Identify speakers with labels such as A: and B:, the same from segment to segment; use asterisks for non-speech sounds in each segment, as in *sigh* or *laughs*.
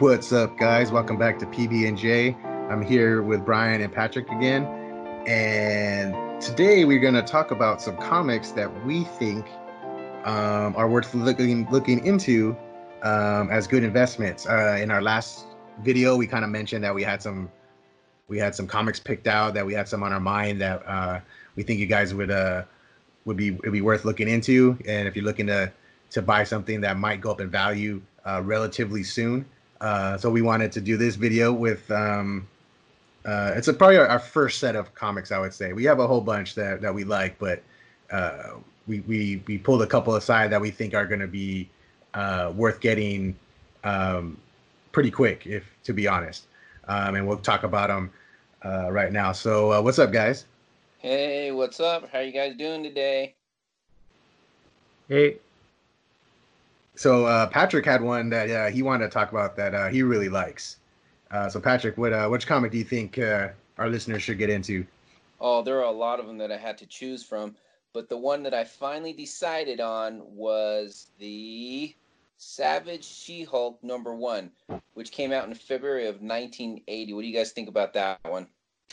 A: What's up, guys? Welcome back to PB and J. I'm here with Brian and Patrick again, and today we're going to talk about some comics that we think um, are worth looking looking into um, as good investments. Uh, in our last video, we kind of mentioned that we had some we had some comics picked out that we had some on our mind that uh, we think you guys would uh, would be would be worth looking into. And if you're looking to to buy something that might go up in value uh, relatively soon, uh, so we wanted to do this video with um, uh, it's a, probably our, our, first set of comics. I would say we have a whole bunch that, that we like, but uh, we, we we pulled a couple aside that we think are going to be uh, worth getting um, pretty quick, if to be honest. Um, and we'll talk about them uh, right now. So uh, what's up, guys?
B: Hey, what's up? How you guys doing today?
C: Hey,
A: so uh, Patrick had one that uh, he wanted to talk about that uh, he really likes. Uh, so Patrick, what uh, which comic do you think uh, our listeners should get into?
B: Oh, there are a lot of them that I had to choose from, but the one that I finally decided on was the Savage She-Hulk number one, which came out in February of 1980. What do you guys think about that one?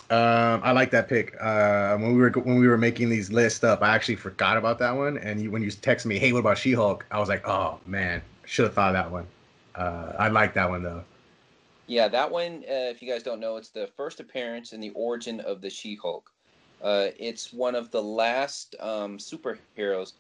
A: Um, I like that pick. Uh, when we were when we were making these lists up, I actually forgot about that one. And you, when you text me, "Hey, what about She-Hulk?" I was like, "Oh man, should have thought of that one." Uh, I like that one though.
B: Yeah, that one. Uh, if you guys don't know, it's the first appearance in the origin of the She-Hulk. Uh, it's one of the last um, superheroes,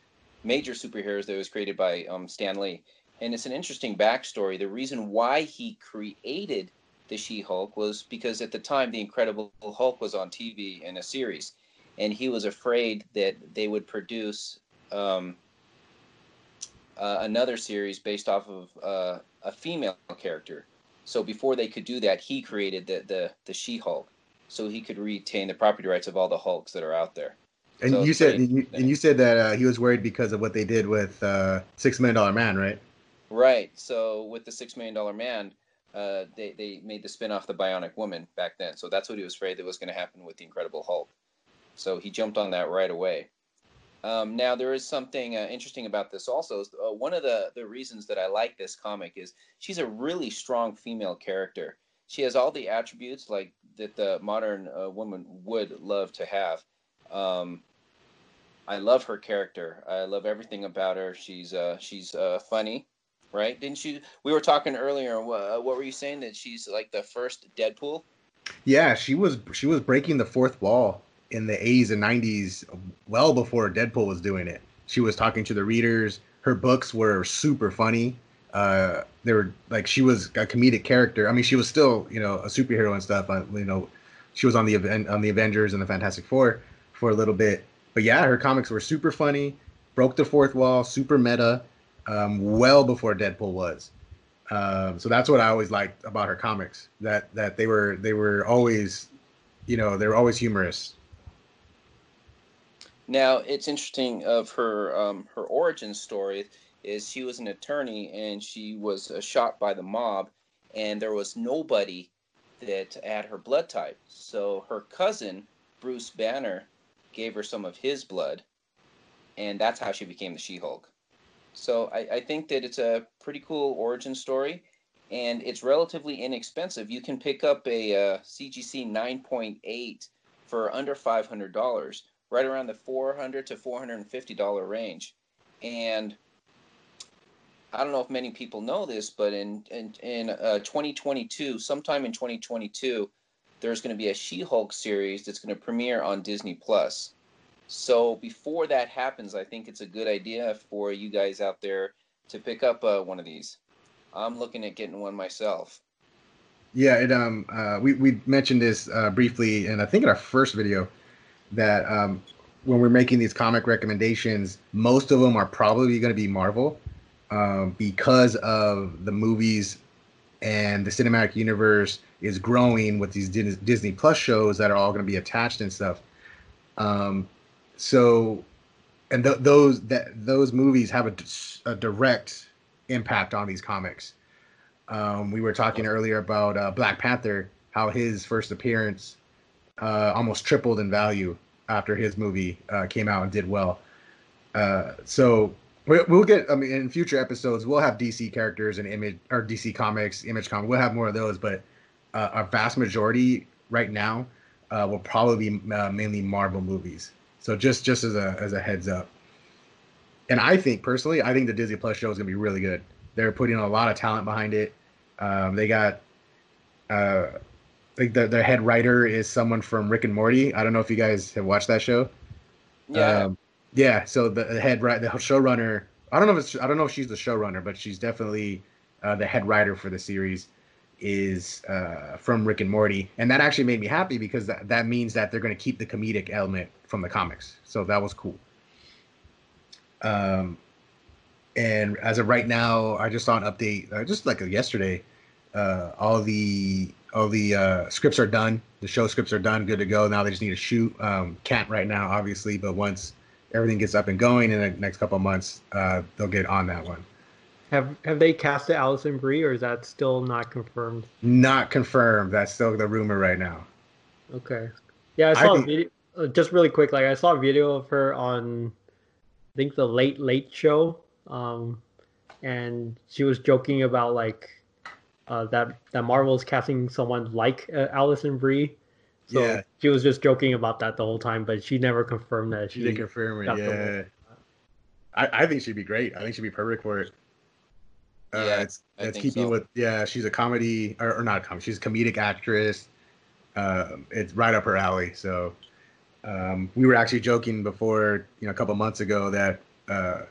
B: major superheroes that was created by um, Stan Lee, and it's an interesting backstory. The reason why he created the She-Hulk was because at the time the Incredible Hulk was on TV in a series, and he was afraid that they would produce um, uh, another series based off of uh, a female character. So before they could do that, he created the the, the She-Hulk, so he could retain the property rights of all the Hulks that are out there.
A: And
B: so
A: you said and you, and you, said that uh, he was worried because of what they did with uh, Six Million Dollar Man, right?
B: Right. So with the Six Million Dollar Man, uh, they they made the spin off the Bionic Woman back then. So that's what he was afraid that was going to happen with the Incredible Hulk. So he jumped on that right away. Um, now there is something uh, interesting about this also. Uh, one of the the reasons that I like this comic is she's a really strong female character. She has all the attributes like that the modern uh, woman would love to have. Um, I love her character. I love everything about her. She's uh, she's uh, funny right? Didn't you? We were talking earlier. Uh, what were you saying that she's like the first Deadpool?
A: Yeah, she was. She was breaking the fourth wall in the 80s and 90s, well before Deadpool was doing it. She was talking to the readers. Her books were super funny. Uh, they were like she was a comedic character. I mean, she was still you know a superhero and stuff. You know, she was on the event on the Avengers and the Fantastic Four for a little bit. But yeah, her comics were super funny, broke the fourth wall, super meta um, well before Deadpool was. Um, so that's what I always liked about her comics that that they were they were always, you know, they were always humorous.
B: Now it's interesting of her um, her origin story is she was an attorney and she was uh, shot by the mob, and there was nobody that had her blood type. So her cousin Bruce Banner gave her some of his blood, and that's how she became the She-Hulk. So I, I think that it's a pretty cool origin story, and it's relatively inexpensive. You can pick up a uh, CGC 9.8 for under $500, right around the 400 to $450 range. And I don't know if many people know this, but in in, in uh, 2022, sometime in 2022, there's going to be a She-Hulk series that's going to premiere on Disney Plus. So before that happens, I think it's a good idea for you guys out there to pick up uh, one of these. I'm looking at getting one myself.
A: Yeah, it um uh, we we mentioned this uh, briefly, and I think in our first video that um, when we're making these comic recommendations, most of them are probably going to be Marvel um, because of the movies and the cinematic universe is growing with these Disney Plus shows that are all going to be attached and stuff. Um, so and th- those that those movies have a, a direct impact on these comics. Um, we were talking earlier about uh, Black Panther, how his first appearance uh, almost tripled in value after his movie uh, came out and did well. Uh, so We'll get. I mean, in future episodes, we'll have DC characters and image or DC comics, image comic. We'll have more of those, but uh, our vast majority right now uh, will probably be mainly Marvel movies. So just just as a as a heads up. And I think personally, I think the Disney Plus show is gonna be really good. They're putting a lot of talent behind it. Um, they got, uh, like the their head writer is someone from Rick and Morty. I don't know if you guys have watched that show.
B: Yeah.
A: Um, yeah. So the head right, the showrunner. I don't know if it's. I don't know if she's the showrunner, but she's definitely uh, the head writer for the series. Is uh, from Rick and Morty, and that actually made me happy because that, that means that they're going to keep the comedic element from the comics. So that was cool. Um, and as of right now, I just saw an update, uh, just like yesterday. Uh, all the all the uh, scripts are done. The show scripts are done, good to go. Now they just need to shoot. Um, can't right now, obviously, but once everything gets up and going in the next couple months, uh, they'll get on that one.
C: Have Have they casted Alison Brie, or is that still not confirmed?
A: Not confirmed. That's still the rumor right now.
C: Okay. Yeah, I saw
A: I think-
C: a video. uh, Just really quick, like I saw a video of her on, I think the Late Late Show, um, and she was joking about like, uh, that that Marvel's casting someone like uh, Alison Brie. So
A: Yeah.
C: she was just joking about that the whole time, but she never confirmed that
A: She didn't confirm it. Yeah. I, I think she'd be great. I think she'd be perfect for it. Uh,
B: Yeah,
A: it's
B: I
A: it's
B: think
A: keeping
B: so.
A: with yeah. She's a comedy or, or not a comedy. She's a comedic actress. Um, it's right up her alley. So um, we were actually joking before, you know, a couple months ago that uh,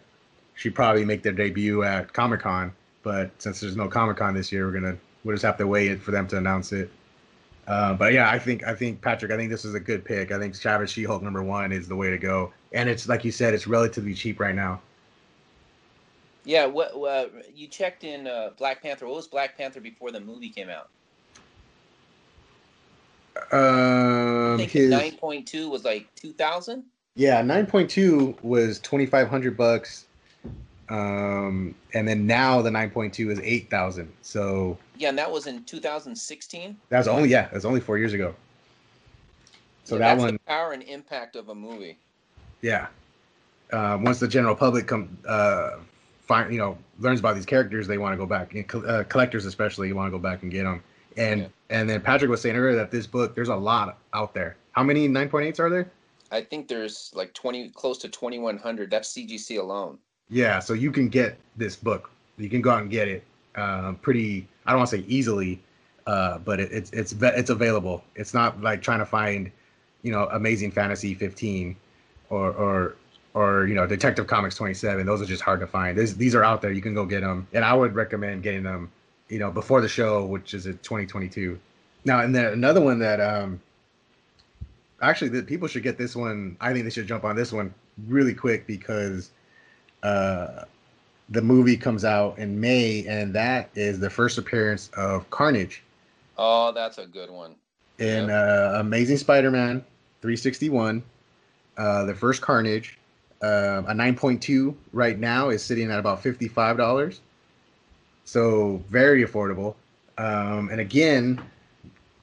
A: she'd probably make their debut at Comic Con. But since there's no Comic Con this year, we're gonna we'll just have to wait for them to announce it. Uh, but yeah, I think I think Patrick, I think this is a good pick. I think Savage She-Hulk number one is the way to go, and it's like you said, it's relatively cheap right now.
B: Yeah. What? Uh, you checked in uh, Black Panther. What was Black Panther before the movie came out? I
A: Um,
B: think
A: his
B: nine point two was like two thousand.
A: yeah, nine point two was twenty five hundred bucks, um, and then now the nine point two is eight thousand. So
B: Yeah, and that was in two thousand sixteen.
A: that was only yeah, that was only four years ago. So that
B: that's
A: one,
B: the power and impact of a movie.
A: yeah. Uh, once the general public come uh, find you know learns about these characters, they want to go back. Uh, collectors especially want to go back and get them. And
B: Yeah.
A: and then Patrick was saying earlier that this book, there's a lot out there. How many nine point eights are there?
B: I think there's like twenty, close to twenty one hundred. That's CGC alone.
A: Yeah, so you can get this book. You can go out and get it. Um, pretty. I don't want to say easily, uh, but it, it's it's it's available. It's not like trying to find, you know, Amazing Fantasy 15, or or or you know Detective Comics 27. Those are just hard to find. These are out there. You can go get them, and I would recommend getting them, you know, before the show, which is at 2022. Now, and then another one that um, actually the people should get this one. I think they should jump on this one really quick because uh, the movie comes out in May, and that is the first appearance of Carnage
B: Oh, that's a good one.
A: in uh, Amazing Spider-Man 361. Uh, the first Carnage, uh, a 9.2 right now is sitting at about $55. So very affordable. Um, and again,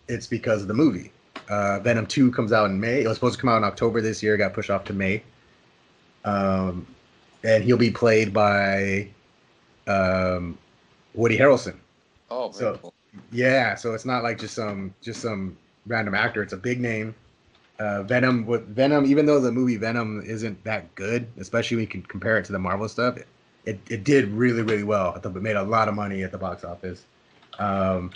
A: it's because of the movie. Uh, Venom 2 comes out in May. It was supposed to come out in October this year, got pushed off to May. Um, and he'll be played by um, Woody Harrelson.
B: Oh,
A: So-
B: cool.
A: Yeah, so it's not like just some just some random actor. It's a big name. Uh, Venom with Venom, even though the movie Venom isn't that good, especially when you can compare it to the Marvel stuff, it it, it did really really well. It made a lot of money at the box office. Um,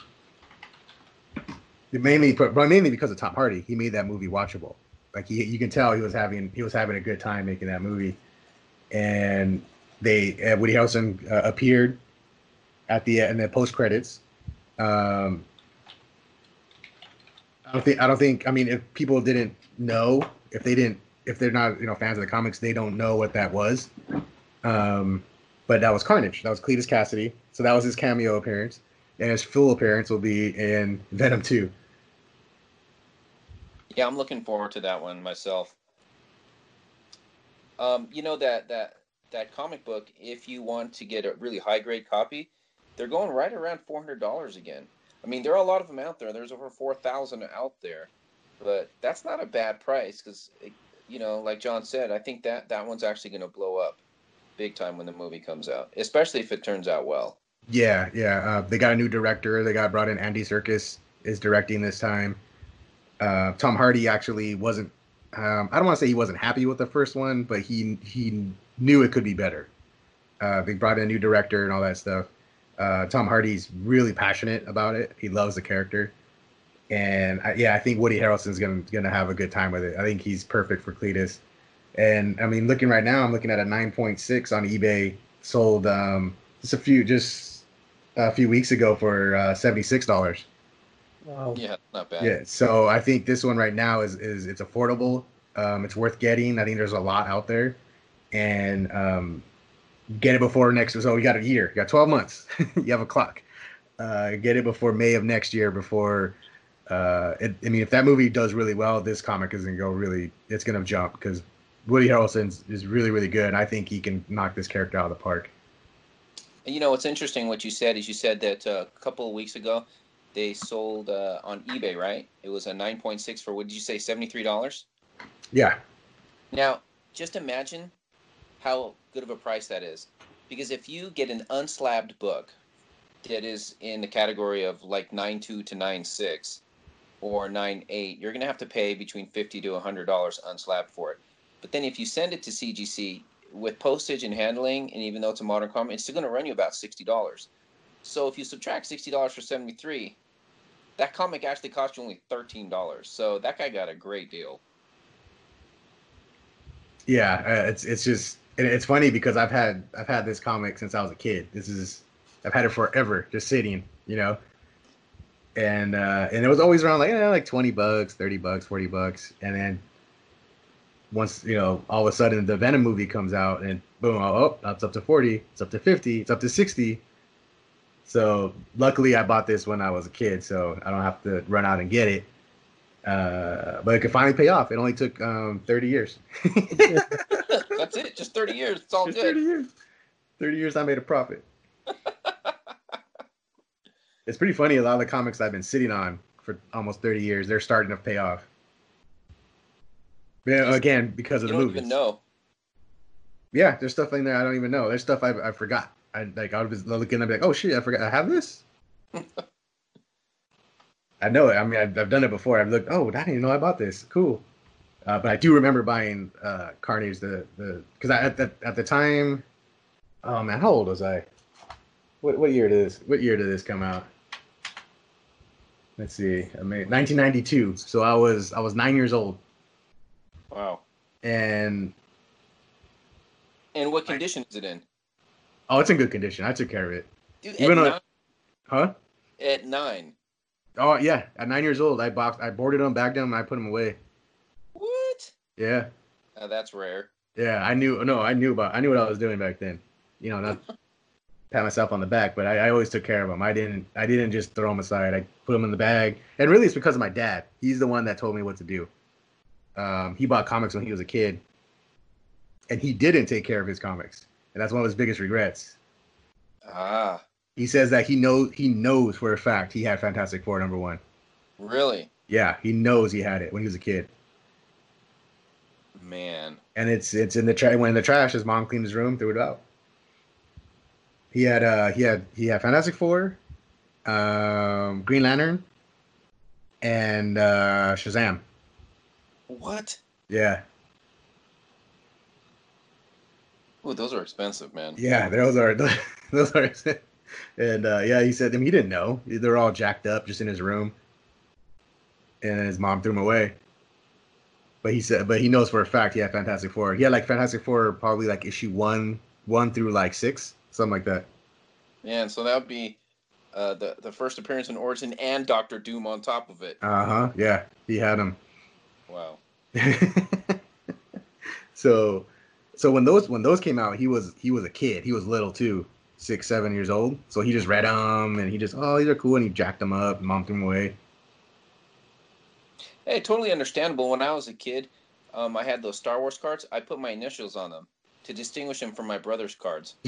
A: mainly, but mainly because of Tom Hardy, he made that movie watchable. Like he, you can tell he was having he was having a good time making that movie, and they uh, Woody Harrelson uh, appeared at the in the post credits. Um, I don't think I don't think I mean if people didn't know if they didn't if they're not you know fans of the comics they don't know what that was. Um, but that was Carnage. That was Cletus Kasady. So that was his cameo appearance, and his full appearance will be in Venom Two.
B: Yeah, I'm looking forward to that one myself. Um, you know that that that comic book. If you want to get a really high grade copy, they're going right around four hundred dollars again. I mean, there are a lot of them out there. There's over four thousand out there, but that's not a bad price because, you know, like John said, I think that that one's actually going to blow up. big time when the movie comes out, especially if it turns out well.
A: Yeah, yeah. Uh, they got a new director. They got brought in Andy Serkis is directing this time. Uh, Tom Hardy actually wasn't. Um, I don't want to say he wasn't happy with the first one, but he he knew it could be better. Uh, they brought in a new director and all that stuff. Uh, Tom Hardy's really passionate about it. He loves the character, and I, yeah, I think Woody Harrelson's gonna gonna have a good time with it. I think he's perfect for Cletus. And I mean, looking right now, I'm looking at a 9.6 on eBay, sold um, just a few just a few weeks ago for uh, seventy six dollars.
C: Wow.
B: Yeah, not bad.
A: Yeah, so I think this one right now is is it's affordable. Um, it's worth getting. I think there's a lot out there, and um, get it before next. So you got a year. You got 12 months. *laughs* you have a clock. Uh, get it before May of next year. Before, uh, it, I mean, if that movie does really well, this comic is gonna go really. It's gonna jump because Woody Harrelson is really really good. I think he can knock this character out of the park.
B: You know what's interesting? What you said is you said that uh, a couple of weeks ago they sold uh, on eBay, right? It was a 9.6 for what did you say, $73?
A: Yeah,
B: Now, just imagine how good of a price that is. Because if you get an unslabbed book that is in the category of like 9.2 to 9.6 or 9.8, you're going to have to pay between 50 to $100 unslabbed for it. But then if you send it to CGC with postage and handling, and even though it's a modern comic, it's still going to run you about $60. So if you subtract $60 for 73 that comic actually cost you only $13. So that guy got a great deal.
A: yeah. Uh, it's it's just and it's funny because I've had I've had this comic since I was a kid. This is I've had it forever, just sitting, you know. And uh, and it was always around like like twenty bucks, thirty bucks, forty bucks, and then once you know, all of a sudden the Venom movie comes out, and boom, oh, oh, it's up to forty, it's up to fifty, it's up to sixty. So luckily, I bought this when I was a kid, so I don't have to run out and get it. Uh, but it could finally pay off. It only took um, thirty years. *laughs*
B: That's it. Just 30 years. It's all
A: Just
B: good.
A: 30 years. 30 years I made a profit. *laughs* it's pretty funny. A lot of the comics I've been sitting on for almost 30 years, they're starting to pay off. Yeah, again, because of
B: You
A: the
B: don't
A: movies.
B: even know.
A: Yeah, there's stuff in there I don't even know. There's stuff I, I forgot. I like I was looking and be like, oh shit, I forgot I have this. *laughs* I know it. I mean, I've, I've done it before. I've looked. Oh, I didn't even know I bought this. Cool. Uh, but I do remember buying uh, Carnage the the because I at the at the time. Oh man, how old was I? What what year did this? What year did this come out? Let's see. I mean, 1992. So I was I was nine years old,
B: Wow.
A: and
B: And what condition is it in?
A: oh, it's in good condition. I took care of it.
B: Dude,
A: Even
B: at,
A: though-
B: nine,
A: Huh?
B: at nine.
A: Oh yeah, at nine years old, I boxed, I boarded them, bagged them, and I put them away.
B: What?
A: Yeah,
B: Uh, that's rare.
A: yeah, I knew. No, I knew about. I knew what I was doing back then. You know, not *laughs* pat myself on the back, but I, I always took care of them. I didn't. I didn't just throw them aside. I put them in the bag, and really, it's because of my dad. He's the one that told me what to do. Um, he bought comics when he was a kid, and he didn't take care of his comics, and that's one of his biggest regrets.
B: Ah,
A: He says that he knows he knows for a fact he had Fantastic Four number one.
B: really?
A: Yeah, he knows he had it when he was a kid.
B: Man.
A: and it's it's in the trash. When in the trash, his mom cleaned his room, threw it out. He had uh he had he had Fantastic Four, um, Green Lantern, and uh, Shazam.
B: What?
A: Yeah,
B: Ooh, those are expensive, man.
A: yeah, those are *laughs* those are. And uh, yeah, he said I mean, he didn't know. They're all jacked up just in his room, and his mom threw them away. But he said, but he knows for a fact he had Fantastic Four. He had like Fantastic Four, probably like issue one, one through like six, something like that.
B: Yeah, and so that would be uh, the the first appearance in Origin and Doctor Doom on top of it.
A: Uh huh. Yeah, he had them.
B: Wow. *laughs*
A: so, so when those when those came out, he was he was a kid. He was little too, six seven years old. So he just read them and he just oh these are cool and he jacked them up, mom threw them away.
B: Hey, totally understandable. When I was a kid, um, I had those Star Wars cards. I put my initials on them to distinguish them from my brother's cards. *laughs*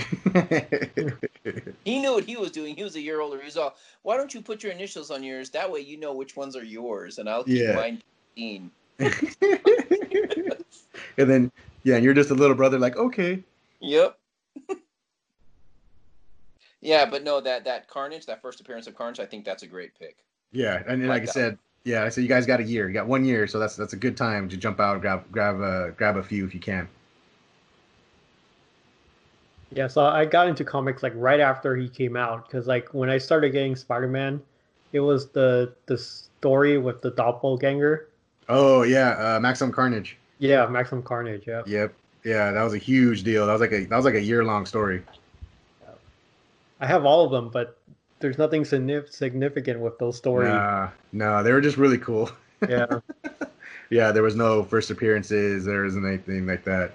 B: He knew what he was doing. He was a year older. He was all, "Why don't you put your initials on yours? That way you know which ones are yours, and I'll keep
A: Yeah.
B: mine clean." *laughs* *laughs*
A: and then yeah, and you're just a little brother like okay.
B: Yep. Yeah, but no, that that Carnage, that first appearance of Carnage, I think that's a great pick.
A: Yeah, and, and like,
B: Like
A: I said, yeah, I said you guys got a year. You got one year, so that's that's a good time to jump out, grab grab a grab a few if you can.
C: Yeah, so I got into comics like right after he came out because like when I started getting Spider-Man, it was the the story with the doppelganger.
A: Oh yeah, uh, Maximum Carnage.
C: Yeah, Maximum Carnage. Yeah.
A: Yep. Yeah, that was a huge deal. That was like a that was like a year long story.
C: I have all of them, but there's nothing significant with those stories.
A: Nah, no, they were just really cool.
C: Yeah. *laughs*
A: Yeah, there was no first appearances. There wasn't anything like that.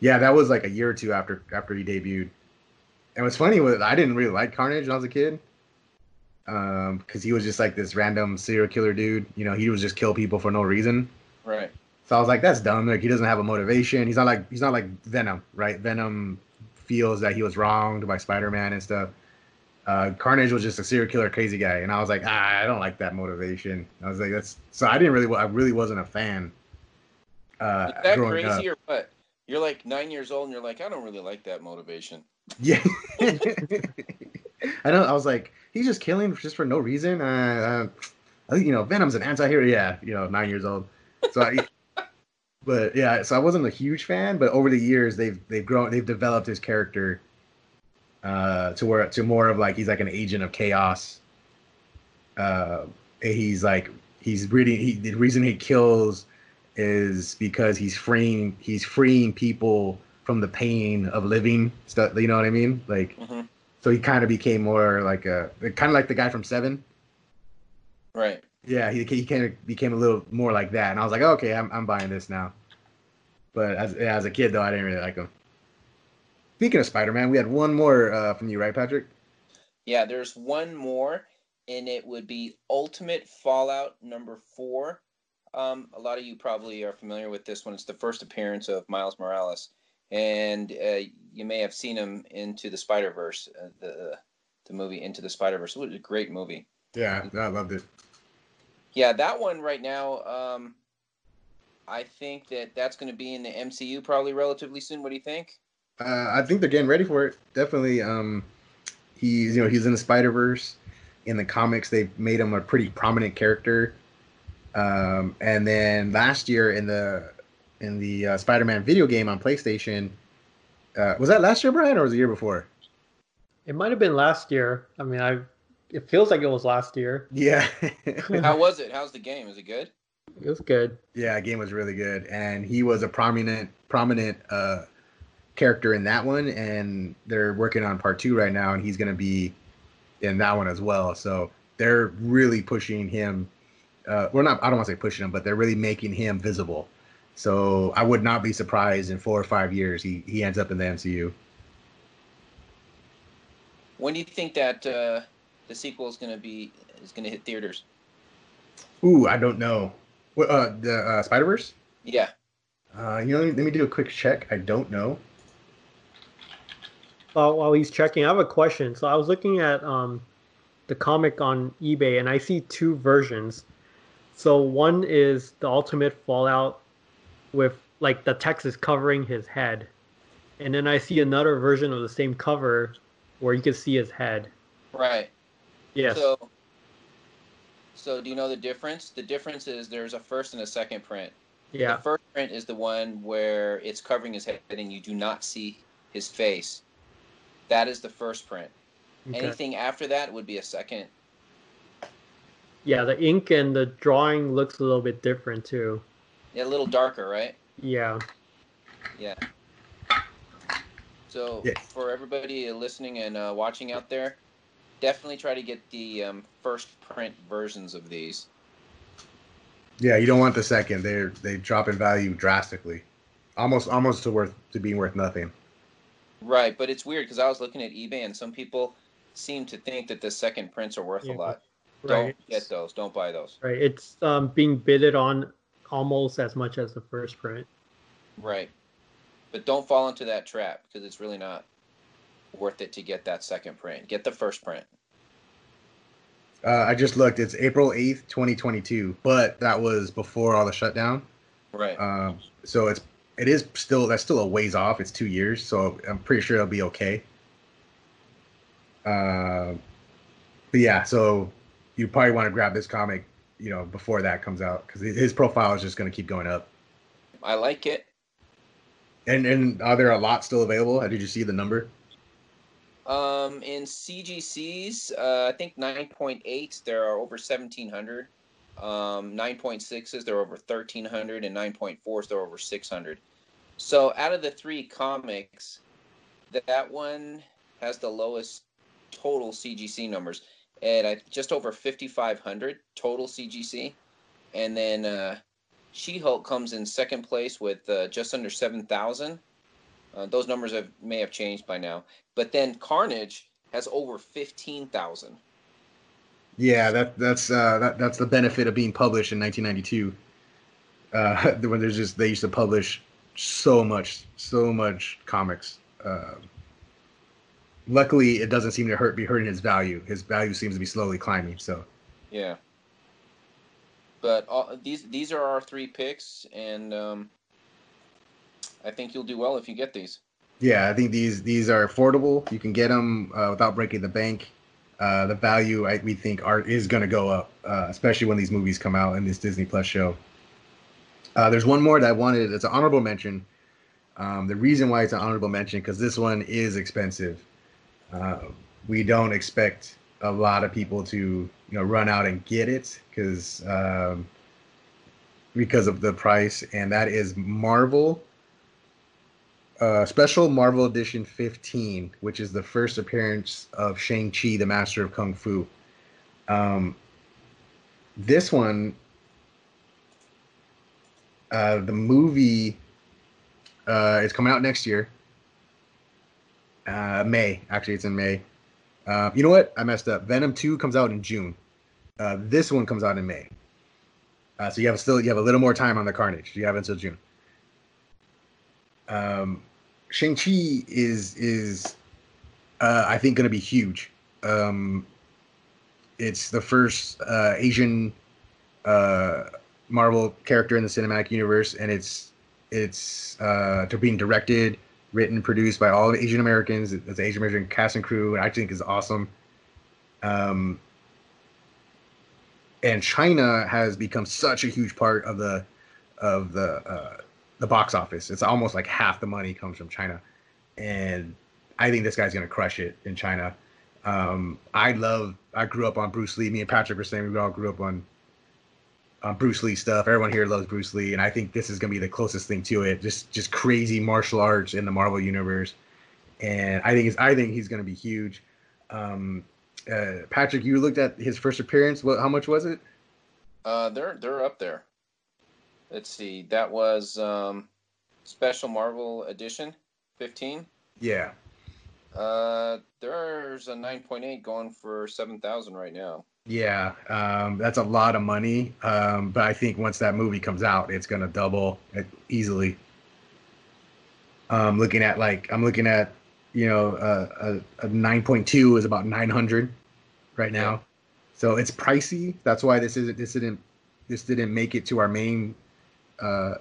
A: Yeah, that was like a year or two after after he debuted. And what's funny was I didn't really like Carnage when I was a kid, um, because he was just like this random serial killer dude. You know, he was just kill people for no reason.
B: Right.
A: So I was like, that's dumb. Like he doesn't have a motivation. He's not like he's not like Venom, right? Venom feels that he was wronged by Spider-Man and stuff. Uh, Carnage was just a serial killer, crazy guy, and I was like, ah, I don't like that motivation. I was like, that's so I didn't really, I really wasn't a fan. Uh,
B: Is that crazy
A: up.
B: or what? You're like nine years old and you're like, I don't really like that motivation.
A: Yeah. *laughs* I know. I was like, he's just killing just for no reason. Uh, uh, you know, Venom's an anti-hero. Yeah, you know, nine years old. So, I, but yeah, so I wasn't a huge fan. But over the years, they've they've grown, they've developed his character uh, to where to more of like he's like an agent of chaos. Uh, he's like he's really he, the reason he kills is because he's freeing he's freeing people from the pain of living stuff you know what i mean like
B: hmm
A: so he kind of became more like a kind of like the guy from seven
B: Right.
A: Yeah he, he kind of became a little more like that and i was like okay i'm, I'm buying this now but as, as a kid though i didn't really like him speaking of spider-man we had one more uh, from you right patrick
B: Yeah, there's one more, and it would be Ultimate Fallout number four. Um, a lot of you probably are familiar with this one. It's the first appearance of Miles Morales, and uh, you may have seen him into the Spider Verse, uh, the the movie Into the Spider Verse. It was a great movie.
A: yeah i loved it
B: Yeah, that one right now. Um, I think that that's going to be in the MCU probably relatively soon. What do you think?
A: Uh, I think they're getting ready for it. Definitely. Um, he's you know he's in the Spider Verse. In the comics, they made him a pretty prominent character. Um, and then last year in the in the uh, Spider Man video game on PlayStation, uh, was that last year, Brian, or was it the year before?
C: It might have been last year. I mean, I it feels like it was last year.
A: Yeah,
B: How was it? How's the game? Is it good?
C: It was good.
A: yeah. Game was really good, and he was a prominent prominent uh, character in that one. And they're working on part two right now, and he's going to be in that one as well. So they're really pushing him. Uh, we're not. I don't want to say pushing him, but they're really making him visible. So I would not be surprised in four or five years he he ends up in the MCU.
B: When do you think that uh, the sequel is going to be is going to hit theaters?
A: Ooh, I don't know. What uh, the uh, Spider Verse?
B: Yeah.
A: Uh, you know, let me, let me do a quick check. I don't know.
C: While, while he's checking, I have a question. So I was looking at um, the comic on eBay, and I see two versions. So one is the Ultimate Fallout with like the text is covering his head, and then I see another version of the same cover where you can see his head.
B: Right.
C: Yes.
B: So, so do you know the difference? The difference is there's a first and a second print.
C: yeah.
B: The first print is the one where it's covering his head and you do not see his face. That is the first print.
C: Okay.
B: Anything after that would be a second.
C: Yeah, the ink and the drawing looks a little bit different too.
B: Yeah, a little darker, right?
C: Yeah.
B: Yeah. So
A: Yeah.
B: for everybody listening and uh, watching out there, definitely try to get the um, first print versions of these.
A: Yeah, you don't want the second. They they drop in value drastically, almost almost to worth to being worth nothing.
B: Right, but it's weird because I was looking at eBay and some people seem to think that the second prints are worth
C: Yeah.
B: a lot.
C: Right.
B: Don't get those. Don't buy those.
C: Right. It's um, being bidded on almost as much as the first print.
B: Right. But don't fall into that trap because it's really not worth it to get that second print. Get the first print.
A: Uh, I just looked. It's April eighth, twenty twenty two, but that was before all the shutdown.
B: Right.
A: Um, so it's it is still that's still a ways off. It's two years, so I'm pretty sure it'll be okay. Uh, but yeah, so you probably want to grab this comic, you know, before that comes out because his profile is just going to keep going up.
B: I like it.
A: And and are there a lot still available? Did you see the number?
B: Um, in CGCs, uh, I think 9.8, there are over 1,700. Um, 9.6s, there are over 1,300, and 9.4s, there are over 600. So out of the three comics, that one has the lowest total CGC numbers at just over 5,500 total CGC. And then uh, She Hulk comes in second place with uh, just under 7,000. Uh, those numbers have, may have changed by now. But then Carnage has over 15,000.
A: Yeah, that that's uh, that that's the benefit of being published in 1992. Uh, *laughs* when there's just they used to publish so much, so much comics. Uh, luckily, it doesn't seem to hurt be hurting his value. His value seems to be slowly climbing. So
B: yeah. But all, these these are our three picks, and um, I think you'll do well if you get these.
A: Yeah, I think these these are affordable. You can get them uh, without breaking the bank. Uh, the value I, we think are is going to go up, uh, especially when these movies come out in this Disney Plus show. Uh, there's one more that I wanted. It's an honorable mention. Um, the reason why it's an honorable mention because this one is expensive. Uh, we don't expect a lot of people to you know run out and get it because um, because of the price, and that is Marvel uh, special Marvel Edition 15, which is the first appearance of Shang-Chi, the Master of Kung Fu. Um, this one, uh, the movie uh, is coming out next year. Uh, May, actually, it's in May. Uh, you know what? I messed up. Venom 2 comes out in June. Uh, this one comes out in May. Uh, so you have still you have a little more time on the Carnage. You have until June um, Shang Chi is is uh, I think going to be huge. Um, it's the first uh, Asian uh, Marvel character in the cinematic universe, and it's it's uh, they're being directed, written, produced by all Asian Americans. It's Asian American cast and crew, and I think is awesome. Um, and China has become such a huge part of the of the uh, the box office. It's almost like half the money comes from China, and I think this guy's gonna crush it in China. Um, I love. I grew up on Bruce Lee. Me and Patrick were saying we all grew up on on Bruce Lee stuff. Everyone here loves Bruce Lee, and I think this is gonna be the closest thing to it. Just just crazy martial arts in the Marvel universe, and I think it's, I think he's gonna be huge. Um, uh, Patrick, you looked at his first appearance. What? How much was it?
B: Uh, they're they're up there. Let's see. That was um, special Marvel edition, fifteen.
A: Yeah.
B: Uh, there's a nine point eight going for seven thousand right now.
A: Yeah, um, that's a lot of money. Um, but I think once that movie comes out, it's gonna double it easily. Um, looking at like I'm looking at, you know, uh, a, a 9.2 is about 900 right now, yeah. so it's pricey. That's why this isn't this didn't this didn't make it to our main uh,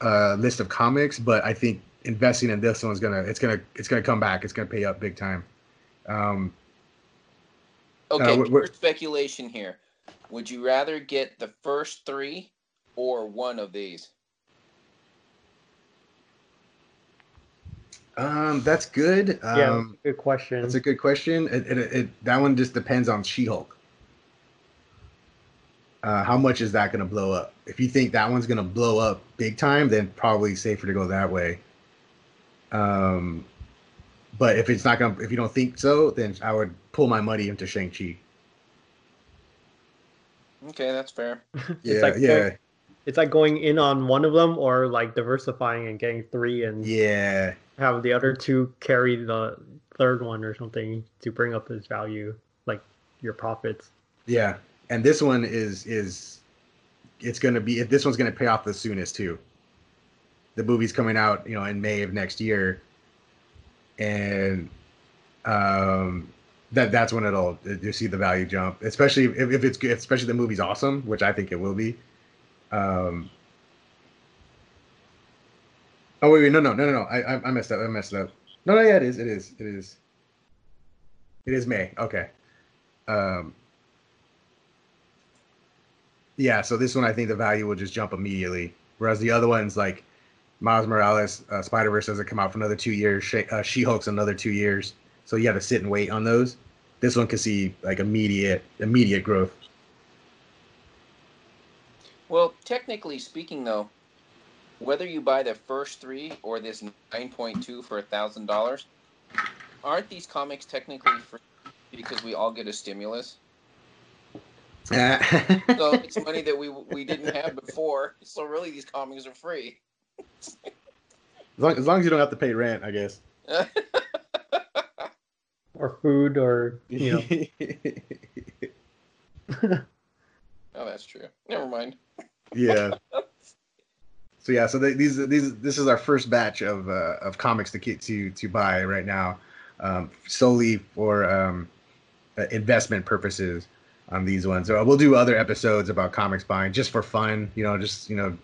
A: uh, list of comics, but I think investing in this one's gonna it's gonna it's gonna come back. It's gonna pay up big time. Um,
B: okay, uh, we're, we're, speculation here. Would you rather get the first three or one of these?
A: Um, that's good. Um,
C: yeah, good question.
A: That's a good question. It, it, it, that one just depends on She-Hulk uh, how much is that going to blow up? If you think that one's going to blow up big time, then probably safer to go that way. Um, but if it's not going, to if you don't think so, then I would pull my money into Shang Chi.
B: Okay, that's fair. *laughs*
A: yeah, like yeah.
C: It's like going in on one of them, or like diversifying and getting three, and
A: yeah,
C: have the other two carry the third one or something to bring up his value, like your profits.
A: Yeah, and this one is is it's going to be this one's going to pay off the soonest too. The movie's coming out, you know, in May of next year, and um, that that's when it'll you see the value jump, especially if, if it's especially the movie's awesome, which I think it will be. Um, oh wait, wait, no, no, no, no, no, I I messed up, I messed up. No, no, yeah, it is, it is, it is. It is May. Okay. Um, yeah, so this one I think the value will just jump immediately, whereas the other ones like Miles Morales, uh, Spider Verse doesn't come out for another two years. She, uh, Hulk's another two years, so you have to sit and wait on those. This one can see like immediate immediate growth.
B: Well, technically speaking, though, whether you buy the first three or this 9.2 for a thousand dollars, aren't these comics technically free because we all get a stimulus? So it's money that we we didn't have *laughs* before. So really, these comics are free.
A: as, long, as long as you don't have to pay rent, I guess. *laughs*
C: or food, or you know. *laughs*
B: oh, that's true. Never mind.
A: Yeah. So yeah, so they, these these this is our first batch of uh, of comics to get to to buy right now, um, solely for um, uh, investment purposes on these ones. So we'll do other episodes about comics buying just for fun, you know, just you know,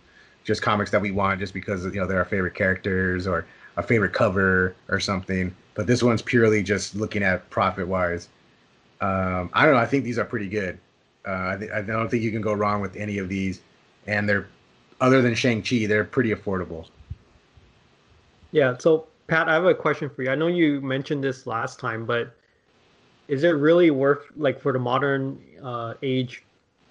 A: just comics that we want just because you know they're our favorite characters or a favorite cover or something. But this one's purely just looking at profit wise. Um, I don't know. I think these are pretty good. Uh, I, th- I don't think you can go wrong with any of these, and they're other than Shang Chi, they're pretty affordable.
C: Yeah. So Pat, I have a question for you. I know you mentioned this last time, but is it really worth like for the modern uh, age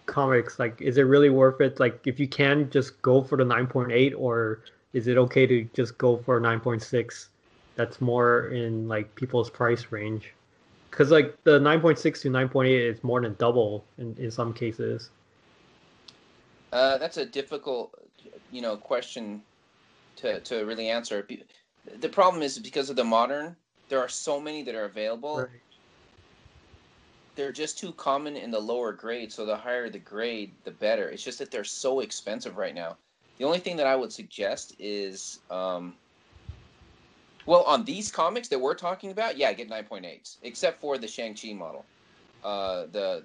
C: comics? Like, is it really worth it? Like, if you can just go for the nine point eight, or is it okay to just go for nine point six? That's more in like people's price range. Because like the nine point six to nine point eight is more than double in, in some cases.
B: Uh, that's a difficult, you know, question to to really answer. The problem is because of the modern, there are so many that are available. Right. They're just too common in the lower grade, so the higher the grade, the better. It's just that they're so expensive right now. The only thing that I would suggest is, um, well, on these comics that we're talking about, yeah, get 9.8s, except for the Shang Chi model, uh, the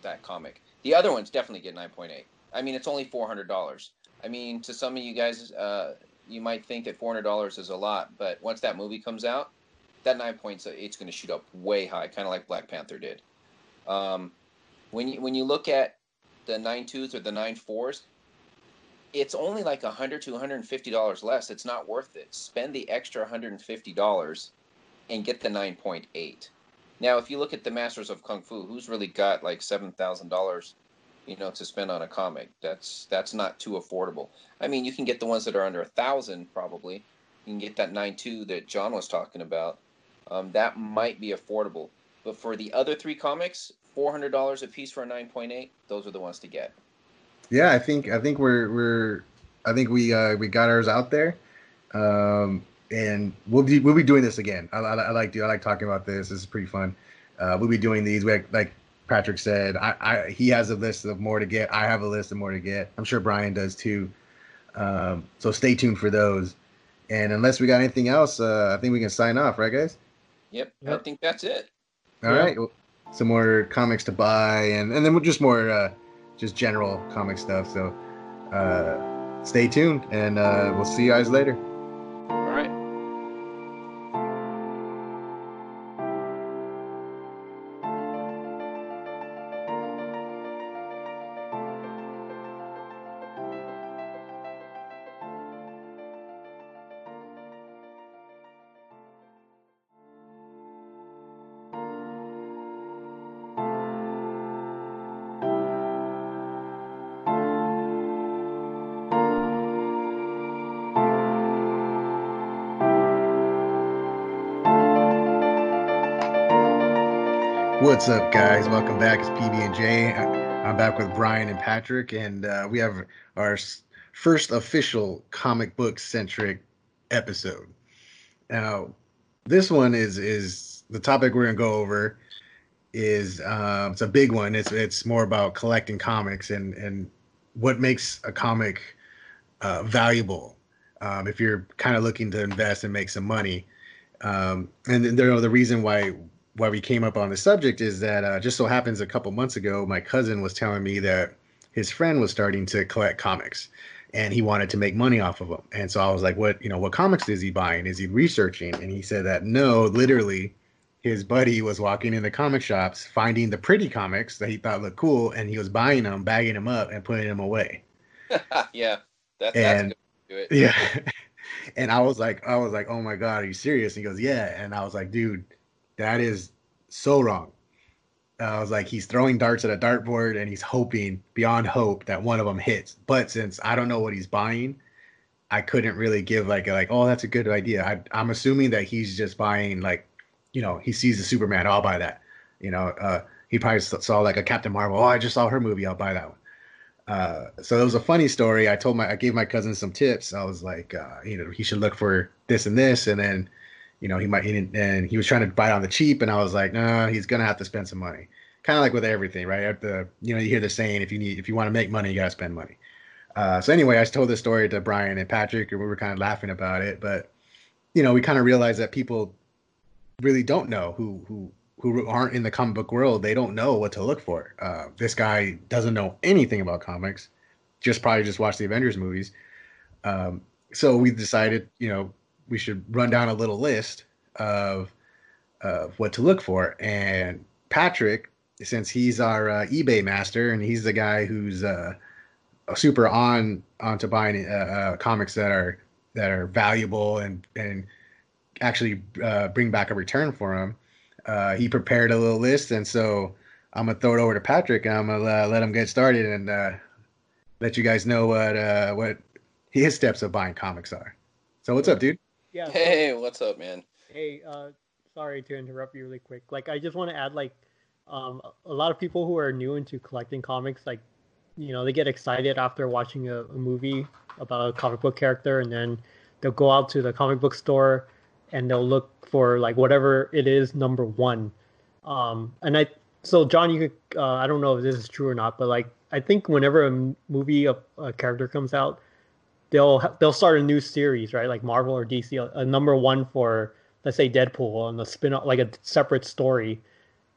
B: that comic. The other ones definitely get 9.8. I mean, it's only four hundred dollars. I mean, to some of you guys, uh, you might think that four hundred dollars is a lot, but once that movie comes out, that nine points it's going to shoot up way high, kind of like Black Panther did. Um, when you when you look at the nine twos or the nine fours, it's only like a hundred to one hundred and fifty dollars less. It's not worth it. Spend the extra hundred and fifty dollars and get the nine point eight. Now, if you look at the Masters of Kung Fu, who's really got like seven thousand dollars you know, to spend on a comic. That's that's not too affordable. I mean, you can get the ones that are under a thousand probably. You can get that nine two that John was talking about. Um, that might be affordable. But for the other three comics, four hundred dollars a piece for a nine point eight. Those are the ones to get.
A: Yeah, I think I think we're we're I think we uh, we got ours out there, um, and we'll be we'll be doing this again. I, I, I like I like talking about this. This is pretty fun. Uh, we'll be doing these. We like Patrick said, I, I, he has a list of more to get. I have a list of more to get. I'm sure Brian does too. Um, so stay tuned for those. And unless we got anything else, uh, I think we can sign off, right, guys?
B: Yep, yep. I think that's it.
A: All right, well, some more comics to buy, and and then just more uh, just general comic stuff. So uh, stay tuned, and uh, we'll see you guys later. What's up, guys? Welcome back. It's PB and J. I'm back with Brian and Patrick, and uh, we have our first official comic book centric episode. Now, this one is is the topic we're gonna go over. Is um, it's a big one. It's it's more about collecting comics and and what makes a comic uh, valuable. Um, if you're kind of looking to invest and make some money, um, and there the reason why why we came up on the subject is that uh, just so happens a couple months ago, my cousin was telling me that his friend was starting to collect comics and he wanted to make money off of them. And so I was like, what, you know, what comics is he buying? Is he researching? And he said that no, literally, his buddy was walking in the comic shops, finding the pretty comics that he thought looked cool, and he was buying them, bagging them up, and putting them away. *laughs*
B: yeah, that,
A: And-
B: that's good. *laughs*
A: Yeah. *laughs* and I was like, I was like, oh my god, are you serious? And he goes, yeah. And I was like, dude, that is so wrong. I was like, he's throwing darts at a dartboard and he's hoping beyond hope that one of them hits. But since I don't know what he's buying, I couldn't really give like like, oh, that's a good idea. I, I'm assuming that he's just buying like, you know, he sees the Superman, I'll buy that. You know, uh, he probably saw like a Captain Marvel. Oh, I just saw her movie, I'll buy that one. Uh, so it was a funny story. I told my, I gave my cousin some tips. I was like, uh, you know, he should look for this and this, and then, you know, he might, he didn't, and he was trying to buy it on the cheap, and I was like, no, he's gonna have to spend some money. Kind of like with everything, right? At the, you know, you hear the saying, if you need, if you want to make money, you gotta spend money. Uh, so anyway, I told this story to Brian and Patrick, and we were kind of laughing about it, but you know, we kind of realized that people really don't know who who who aren't in the comic book world. They don't know what to look for. Uh, this guy doesn't know anything about comics. Just probably just watched the Avengers movies. Um, so we decided, you know, we should run down a little list of of what to look for. And Patrick, since he's our uh, eBay master and he's the guy who's uh, super on onto buying uh, uh, comics that are that are valuable and and actually uh, bring back a return for him. Uh, he prepared a little list, and so I'm gonna throw it over to Patrick. And I'm gonna let him get started and let you guys know what what his steps of buying comics are. So what's up, dude?
C: Yeah. so-
B: Hey, what's up, man?
C: Hey, uh, sorry to interrupt you really quick. Like, I just want to add, like, um, a lot of people who are new into collecting comics, like, you know, they get excited after watching a, a movie about a comic book character, and then they'll go out to the comic book store and they'll look for like whatever it is number one. Um, and I, so John, you could, uh, I don't know if this is true or not, but like, I think whenever a movie a, a character comes out, they'll they'll start a new series, right? Like Marvel or DC, a, a number one for let's say Deadpool and the spin off like a separate story.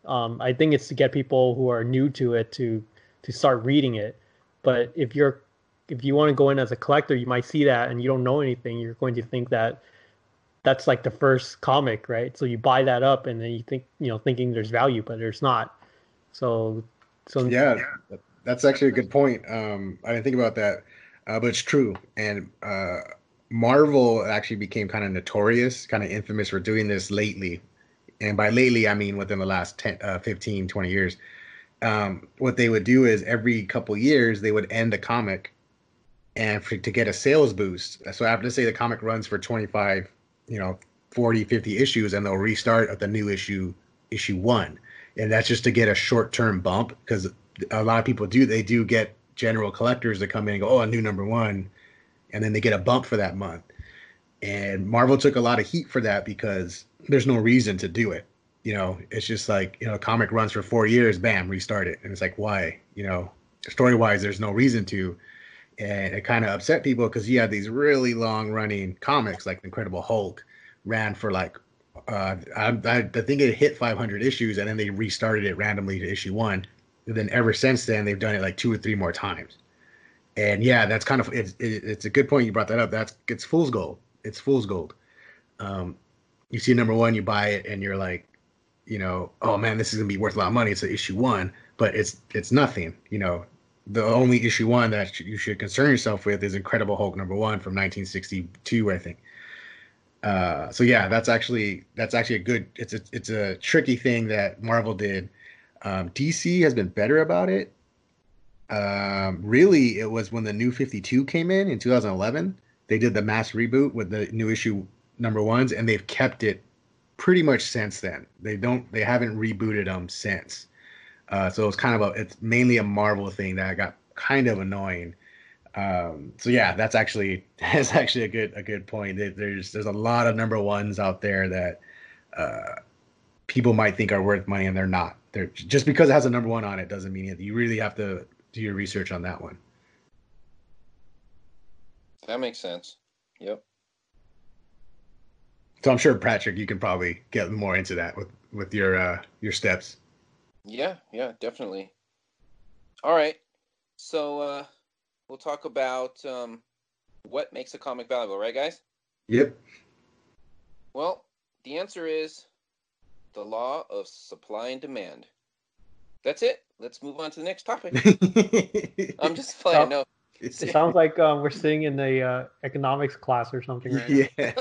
C: Um, I think it's to get people who are new to it to to start reading it. But if you're if you want to go in as a collector, you might see that and you don't know anything. You're going to think that that's like the first comic, right? So you buy that up and then you think you know thinking there's value, but there's not. So so
A: Yeah, that's actually a good point. Um, I didn't think about that, uh, but it's true. And uh, Marvel actually became kind of notorious, kind of infamous for doing this lately. And by lately, I mean within the last 10, uh, 15, 20 years. Um, what they would do is every couple years, they would end a comic and for, to get a sales boost. So after, let's say the comic runs for 25, you know, 40, 50 issues, and they'll restart at the new issue, issue one. And that's just to get a short term bump because a lot of people do they do get general collectors that come in and go, oh, a new number one, and then they get a bump for that month. And Marvel took a lot of heat for that because there's no reason to do it. You know, it's just like you know, comic runs for four years, bam, restart it, and it's like why? You know, story wise, there's no reason to, and it kind of upset people because you had these really long running comics like Incredible Hulk ran for like uh, I, I think it hit 500 issues and then they restarted it randomly to issue one. Then ever since then, they've done it like two or three more times. And yeah, that's kind of it's it's a good point you brought that up. That's it's fool's gold. It's fool's gold. Um, you see number one, you buy it, and you're like, you know, oh man, this is gonna be worth a lot of money. It's an issue one, but it's it's nothing. You know, the only issue one that you should concern yourself with is Incredible Hulk number one from 1962, I think. Uh, so yeah, that's actually that's actually a good. It's a it's a tricky thing that Marvel did. Um, DC has been better about it. Um, really, it was when the New Fifty Two came in in 2011. They did the mass reboot with the new issue number ones, and they've kept it pretty much since then. They don't they haven't rebooted them since. Uh, so it's kind of a it's mainly a Marvel thing that got kind of annoying. Um, so yeah, that's actually *laughs* that's actually a good a good point. There's there's a lot of number ones out there that uh, people might think are worth money and they're not. They're just because it has a number one on it doesn't mean it. You really have to do your research on that one.
B: That makes sense. Yep.
A: So I'm sure Patrick, you can probably get more into that with with your uh, your steps.
B: Yeah, yeah, definitely. All right. So uh we'll talk about um what makes a comic valuable, right guys?
A: Yep.
B: Well, the answer is the law of supply and demand. That's it. Let's move on to the next topic. *laughs* I'm just playing. No,
C: it sounds like um, we're sitting in a uh, economics class or something right
A: yeah.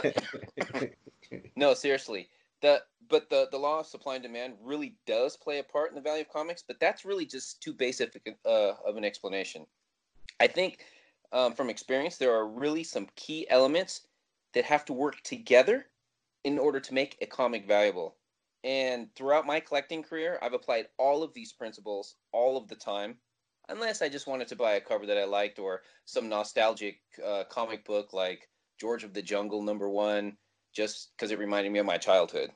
A: *laughs*
B: no, seriously. The but the the law of supply and demand really does play a part in the value of comics, but that's really just too basic uh, of an explanation. I think um, from experience there are really some key elements that have to work together in order to make a comic valuable. And throughout my collecting career, I've applied all of these principles all of the time, unless I just wanted to buy a cover that I liked or some nostalgic uh, comic book like George of the Jungle number one, just because it reminded me of my childhood,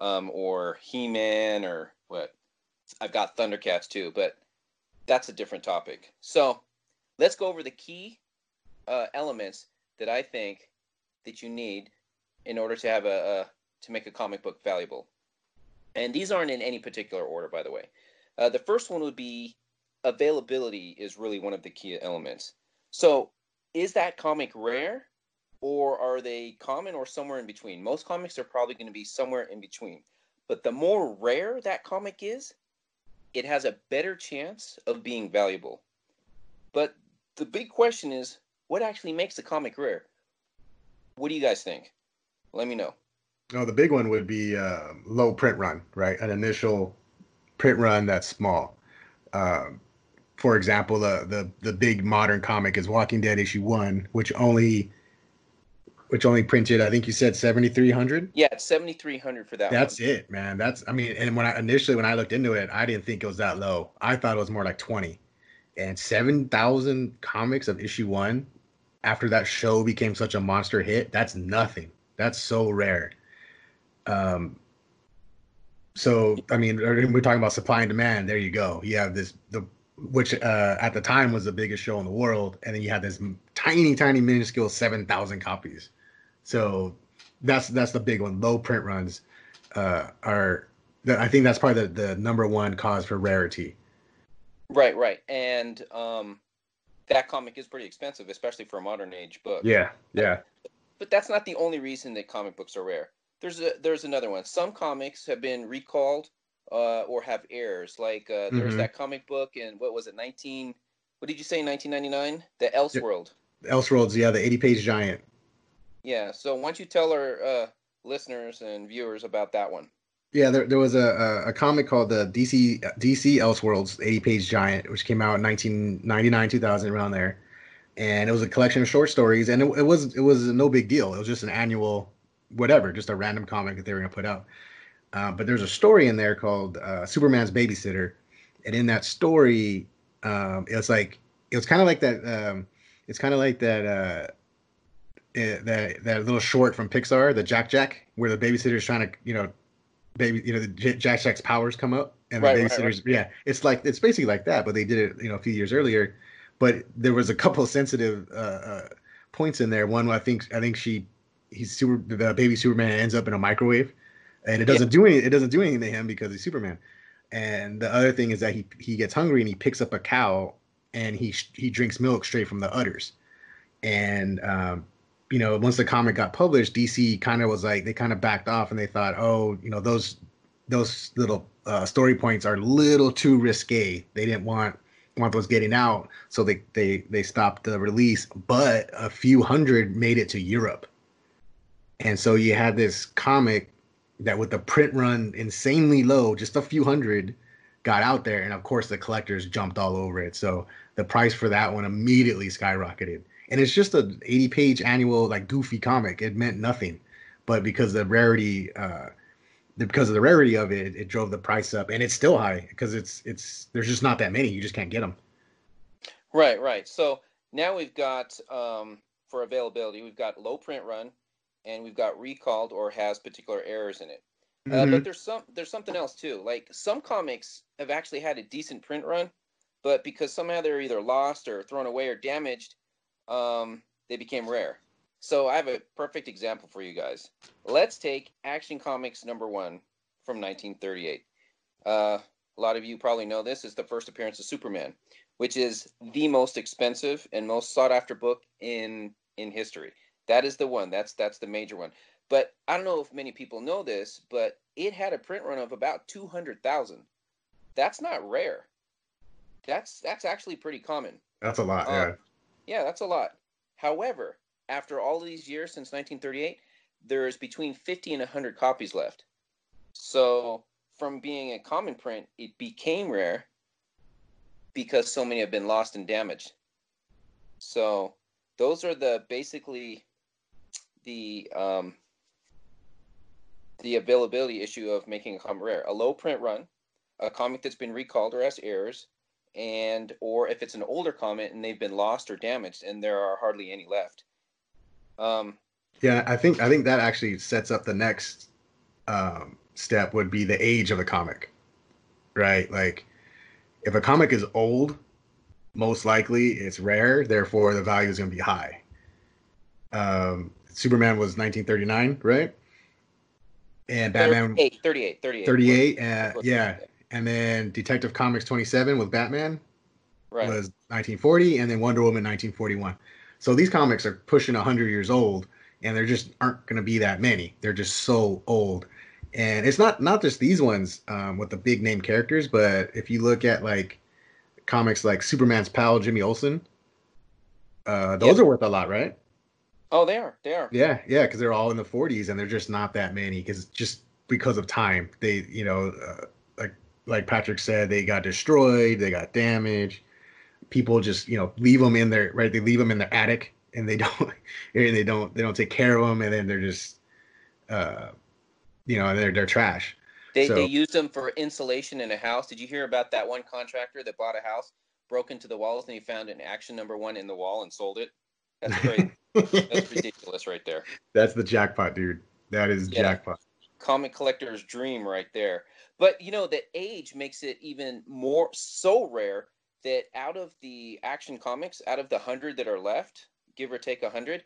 B: um, or He Man, or what. I've got Thundercats too, but that's a different topic. So let's go over the key uh, elements that I think that you need in order to have a, a to make a comic book valuable. And these aren't in any particular order, by the way. Uh, the first one would be availability is really one of the key elements. So, is that comic rare, or are they common, or somewhere in between? Most comics are probably going to be somewhere in between. But the more rare that comic is, it has a better chance of being valuable. But the big question is, what actually makes a comic rare? What do you guys think? Let me know.
A: Oh, the big one would be uh, low print run, right? An initial print run that's small. Um, for example, the, the the big modern comic is Walking Dead issue one, which only which only printed, I think you said seventy three hundred.
B: Yeah, seventy three hundred for that.
A: That's
B: one.
A: it, man. That's I mean, and when I initially when I looked into it, I didn't think it was that low. I thought it was more like twenty. And seven thousand comics of issue one after that show became such a monster hit, that's nothing. That's so rare. Um, so I mean, we're talking about supply and demand. There you go. You have this the which uh, at the time was the biggest show in the world, and then you had this tiny, tiny, minuscule seven thousand copies. So that's that's the big one. Low print runs uh, are. I think that's probably the, the number one cause for rarity.
B: Right, right, and um, that comic is pretty expensive, especially for a modern age book.
A: Yeah, yeah.
B: But that's not the only reason that comic books are rare. There's a there's another one. Some comics have been recalled uh, or have errors. Like uh, mm-hmm. that comic book in what was it, 19? What did you say, 1999? The Elseworld.
A: Elseworlds, yeah, the 80 page giant.
B: Yeah. So why don't you tell our uh, listeners and viewers about that one?
A: Yeah, there, there was a, a, a comic called the DC DC Elseworlds 80 page giant, which came out in 1999 2000 around there, and it was a collection of short stories, and it, it was it was no big deal. It was just an annual, whatever, just a random comic that they were gonna put out. Uh, but there's a story in there called uh, Superman's Babysitter, and in that story, um, it was like it was kind of like that. Um, it's kind of like that. Uh, it, eh, that that little short from Pixar, the Jack Jack, where the babysitter is trying to you know baby, you know, the Jack Jack's powers come up, and the babysitters, right, right. yeah, it's like it's basically like that, but they did it, you know, a few years earlier. But there was a couple of sensitive uh, uh, points in there. One, I think, I think she, he's super, the baby Superman ends up in a microwave, and it doesn't yeah. do any, it doesn't do anything to him because he's Superman. And the other thing is that he he gets hungry and he picks up a cow and he he drinks milk straight from the udders, and um, you know, once the comic got published, DC kind of was like they kind of backed off and they thought, oh, you know, those those little uh, story points are a little too risque. They didn't want want those getting out, so they they they stopped the release. But a few hundred made it to Europe, and so you had this comic that with the print run insanely low, just a few hundred, got out there, and of course the collectors jumped all over it. So the price for that one immediately skyrocketed. And it's just a 80 page annual like goofy comic. It meant nothing. But because the rarity uh because of the rarity of it it drove the price up. And it's still high because it's it's there's just not that many. You just can't get them
B: right right. So now we've got um for availability we've got low print run and we've got recalled or has particular errors in it uh, mm-hmm. but there's some there's something else too like some comics have actually had a decent print run but because somehow they're either lost or thrown away or damaged um, they became rare. So I have a perfect example for you guys. Let's take Action Comics number one from 1938. Uh, a lot of you probably know this is the first appearance of Superman, which is the most expensive and most sought after book in in history. That is the one. That's that's the major one. But I don't know if many people know this, but it had a print run of about 200,000. That's not rare. That's that's actually pretty common.
A: That's a lot, yeah.
B: Uh, yeah, that's a lot. However, after all these years since 1938, there's between 50 and 100 copies left. So, from being a common print, it became rare because so many have been lost and damaged. So, those are the basically the um, the availability issue of making a comic rare. A low print run, a comic that's been recalled or has errors, and or if it's an older comic and they've been lost or damaged and there are hardly any left. Um,
A: yeah, I think I think that actually sets up the next um, step would be the age of the comic, right? Like if a comic is old, most likely it's rare, therefore the value is going to be high. Um, Superman was 1939, right? And Batman
B: 38, 38, 38.
A: 38, uh, yeah. And then Detective Comics 27 with Batman
B: right.
A: was 1940, and then Wonder Woman 1941. So these comics are pushing 100 years old, and there just aren't going to be that many. They're just so old. And it's not not just these ones um, with the big name characters, but if you look at like comics like Superman's pal Jimmy Olsen, uh, those yep. are worth a lot, right?
B: Oh, they are. They are.
A: Yeah, yeah, because they're all in the 40s, and they're just not that many because just because of time, they you know, uh, like like Patrick said, they got destroyed, they got damaged. People just you know leave them in their right. They leave them in their attic, and they *laughs* don't and they don't they don't take care of them, and then they're just uh, you know, they're they're trash.
B: They so, they use them for insulation in a house. Did you hear about that one contractor that bought a house, broke into the walls, and he found an action number one in the wall and sold it? That's great. *laughs* That's *laughs* ridiculous, right there.
A: That's the jackpot, dude. That is yeah. jackpot.
B: Comic collector's dream, right there. But you know, the age makes it even more so rare that out of the action comics, out of the hundred that are left, give or take a hundred,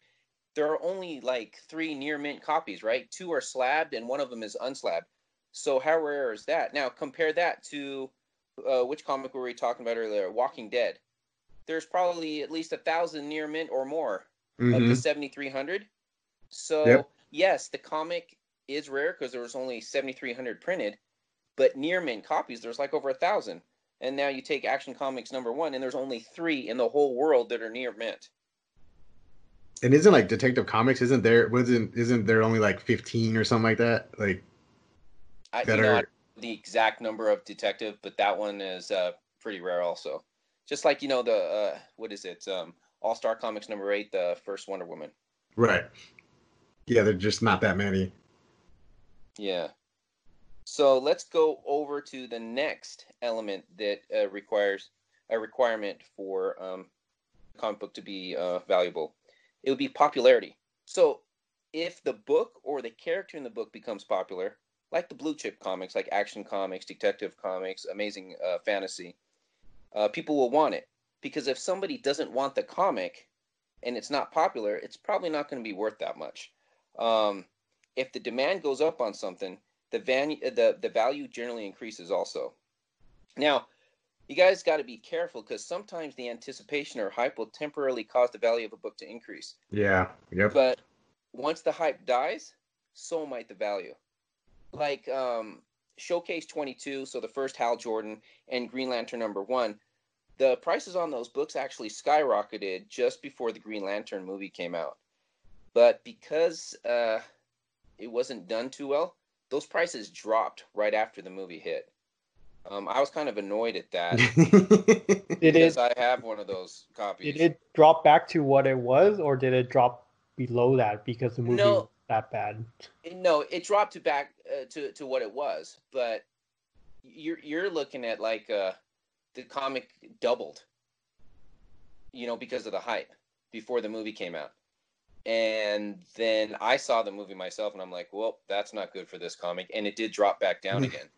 B: there are only like three near mint copies, right? Two are slabbed and one of them is unslabbed. So how rare is that? Now compare that to uh, which comic were we talking about earlier? Walking Dead. There's probably at least a thousand near mint or more mm-hmm. of the 7300. So yep. yes, the comic is rare because there was only 7300 printed, but near mint copies there's like over a thousand. And now you take Action Comics number one, and there's only three in the whole world that are near mint
A: and isn't like Detective Comics? Isn't there? Wasn't isn't there only like fifteen or something like that? Like
B: I, that are... the exact number of Detective, but that one is uh, pretty rare also. Just like you know the uh, what is it? Um, All Star Comics number eight, the first Wonder Woman.
A: Right. Yeah, they're just not that many.
B: Yeah. So let's go over to the next element that uh, requires a requirement for um, comic book to be uh, valuable it would be popularity. So if the book or the character in the book becomes popular, like the blue chip comics, like Action Comics, Detective Comics, Amazing uh, Fantasy, uh, people will want it. Because if somebody doesn't want the comic and it's not popular, it's probably not going to be worth that much. Um, if the demand goes up on something, the, van- the, the value generally increases also. Now, you guys got to be careful because sometimes the anticipation or hype will temporarily cause the value of a book to increase.
A: Yeah. Yep.
B: But once the hype dies, so might the value. Like um, Showcase 22, so the first Hal Jordan and Green Lantern number one, the prices on those books actually skyrocketed just before the Green Lantern movie came out. But because uh, it wasn't done too well, those prices dropped right after the movie hit. Um, I was kind of annoyed at that. *laughs* did it? I have one of those copies.
C: Did it drop back to what it was, or did it drop below that because the movie no, was that bad?
B: No, it dropped to back uh, to to what it was, but you're you're looking at like uh, the comic doubled. You know, because of the hype before the movie came out. And then I saw the movie myself, and I'm like, well, that's not good for this comic. And it did drop back down *laughs* again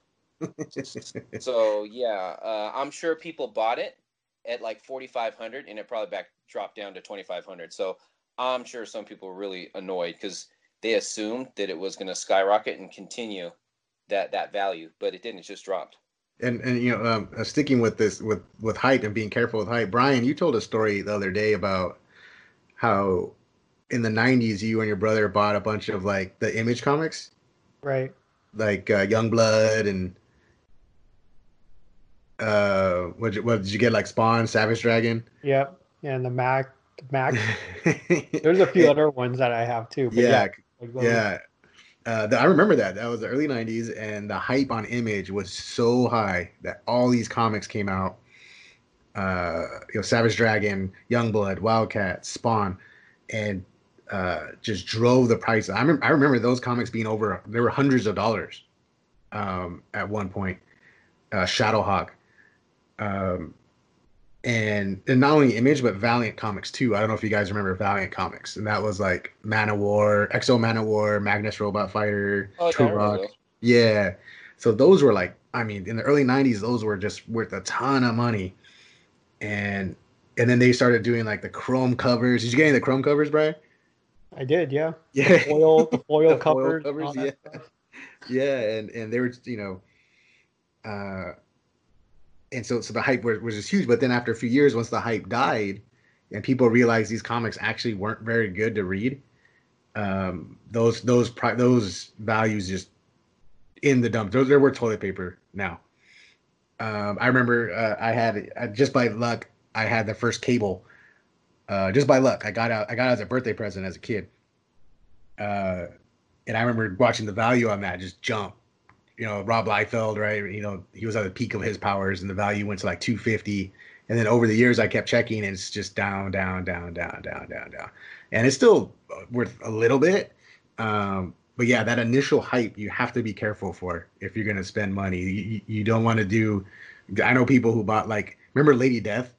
B: so yeah, uh, I'm sure people bought it at like 4,500, and it probably back dropped down to 2,500. So I'm sure some people were really annoyed because they assumed that it was going to skyrocket and continue that that value, but it didn't. It just dropped.
A: And and you know, um, uh, sticking with this with with height and being careful with height, Brian, you told a story the other day about how in the '90s, you and your brother bought a bunch of like the Image comics,
C: Right.
A: like uh, Youngblood and uh, what what did you get? Like Spawn, Savage Dragon.
C: Yep. And the Mac, Mac. *laughs* There's a few other ones that I have too. But
A: yeah,
C: like
A: yeah. Uh, the, I remember that. That was the early '90s, and the hype on Image was so high that all these comics came out. Uh, you know, Savage Dragon, Youngblood, Wildcat, Spawn, and uh, just drove the price. I remember, I remember those comics being over. There were hundreds of dollars um, at one point. Uh, Shadowhawk, um, and and not only Image but Valiant Comics too. I don't know if you guys remember Valiant Comics, and that was like Man of War, X-O Manowar, Magnus Robot Fighter,
B: Oh, yeah, Turok.
A: Yeah. So those were like, I mean, in the early '90s, those were just worth a ton of money, and and then they started doing like the chrome covers. Did you get any of the chrome covers, Brian?
C: I did, yeah.
A: Yeah.
C: Foil, the *laughs* foil
A: The foil
C: covers.
A: covers,
C: all that
A: yeah.
C: stuff.
A: yeah, and and they were, you know, uh, and so so the hype was, was just huge. But then after a few years, once the hype died, and people realized these comics actually weren't very good to read, um, those those pri- those values just in the dump. Those they're worth toilet paper now. Um, I remember uh, I had uh, just by luck I had the first cable. Uh, just by luck, I got out. I got it as a birthday present as a kid. Uh, and I remember watching the value on that just jump. You know, Rob Liefeld, right? You know, he was at the peak of his powers, and the value went to like 250. And then over the years, I kept checking, and it's just down, down, down, down, down, down, down. And it's still worth a little bit. Um, but yeah, that initial hype, you have to be careful for if you're going to spend money. You, you- don't want to do. I know people who bought like, remember Lady Death?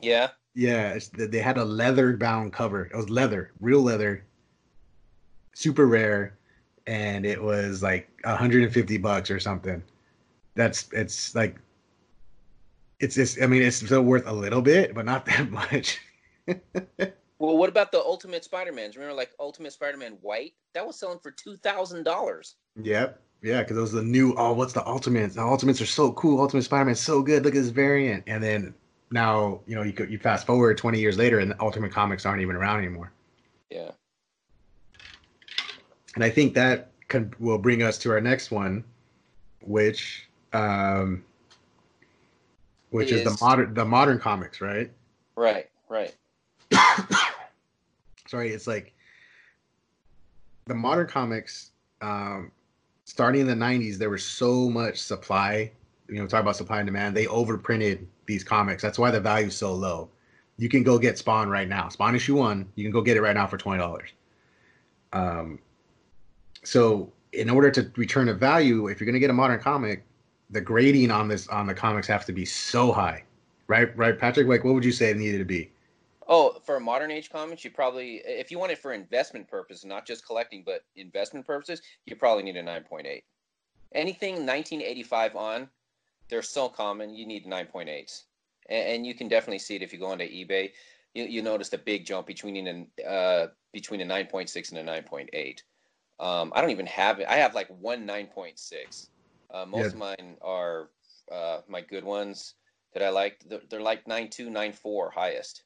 B: Yeah.
A: Yeah, it's, they had a leather bound cover. It was leather, real leather, super rare, and it was like 150 bucks or something. That's it's like it's just I mean it's still worth a little bit, but not *laughs* that much.
B: Well, what about the Ultimate Spider-Mans? Remember, like Ultimate Spider-Man White? That was selling for two thousand dollars.
A: Yep. Yeah, because those are the new. Oh, what's the Ultimates? The Ultimates are so cool. Ultimate Spider-Man's so good. Look at this variant. And then now, you know, you could, you fast forward 20 years later, and the Ultimate comics aren't even around anymore.
B: Yeah.
A: And I think that can, will bring us to our next one, which um, which is, the modern the modern comics, right?
B: Right. Right. *coughs*
A: Sorry, it's like the modern comics. Um, starting in the '90s, there was so much supply. You know, talk about supply and demand. They overprinted these comics. That's why the value's so low. You can go get Spawn right now. Spawn issue one. You can go get it right now for twenty dollars. Um, so in order to return a value, if you're going to get a modern comic, the grading on this on the comics have to be so high, right? Right, Patrick. Like, what would you say it needed to be?
B: Oh, for a modern age comics, you probably, if you want it for investment purposes, not just collecting, but investment purposes, you probably need a 9.8. Anything 1985 on, they're so common, you need 9.8s. And, and you can definitely see it if you go onto eBay. You, you notice the big jump between an uh, between a 9.6 and a 9.8. Um, I don't even have it. I have like one 9.6. Uh, most
A: Yeah.
B: of mine are uh, my good ones that I like. They're, they're like 9.2, 9.4 highest.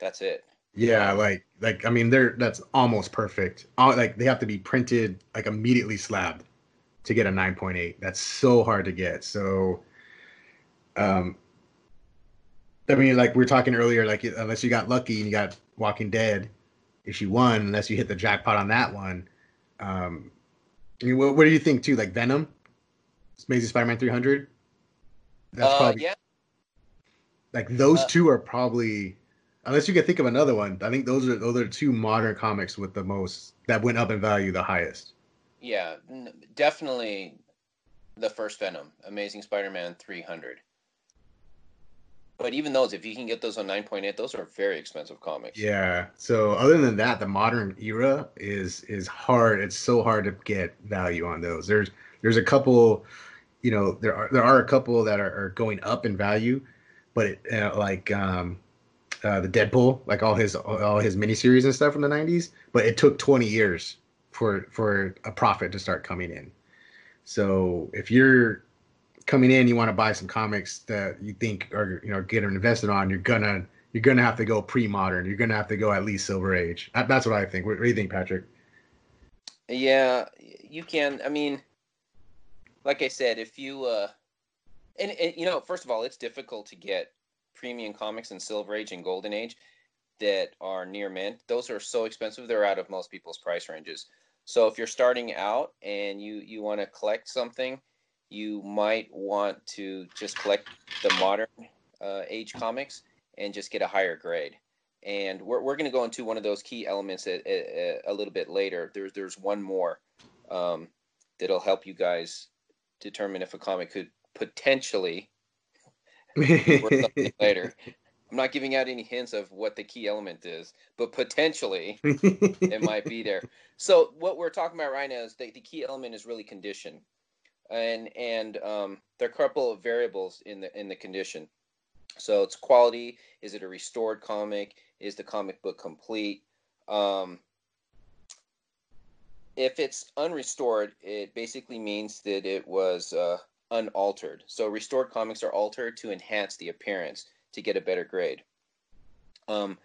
B: That's it.
A: Yeah, like like I mean, they're that's almost perfect. Uh, Like they have to be printed like immediately slabbed to get a nine point eight. That's so hard to get. So, um, I mean, like we were talking earlier, like unless you got lucky and you got Walking Dead issue one, unless you hit the jackpot on that one. Um, I mean, what, what do you think too? Like Venom, Amazing Spider-Man three hundred. That's
B: uh,
A: probably
B: yeah,
A: like those
B: Uh,
A: two are probably unless you can think of another one i think those are those are two modern comics with the most that went up in value the highest
B: yeah, definitely the first Venom, Amazing Spider-Man 300. But even those, if you can get those on 9.8, those are very expensive comics.
A: yeah so other than that the modern era is is hard it's so hard to get value on those there's there's a couple you know there are there are a couple that are, are going up in value but it, uh, like um uh, the Deadpool, like all his all his miniseries and stuff from the '90s, but it took 20 years for for a profit to start coming in. So if you're coming in, you want to buy some comics that you think are you know get invested on, you're gonna you're gonna have to go pre-modern. You're gonna have to go at least Silver Age. That's what I think. What, what do you think, Patrick?
B: Yeah, you can. I mean, like I said, if you uh, and, and you know, first of all, it's difficult to get premium comics in Silver Age and Golden Age that are near mint. Those are so expensive; they're out of most people's price ranges. So if you're starting out and you you want to collect something, you might want to just collect the modern uh, age comics and just get a higher grade. And we're, we're going to go into one of those key elements a, a, a little bit later. There's there's one more um, that'll help you guys determine if a comic could potentially later. I'm not giving out any hints of what the key element is, but potentially it might be there. *laughs* So what we're talking about right now is the, the key element is really condition, and and um, there are a couple of variables in the in the condition. So it's quality. Is it a restored comic? Is the comic book complete? Um, if it's unrestored, it basically means that it was uh, unaltered. So restored comics are altered to enhance the appearance to get a better grade. Um,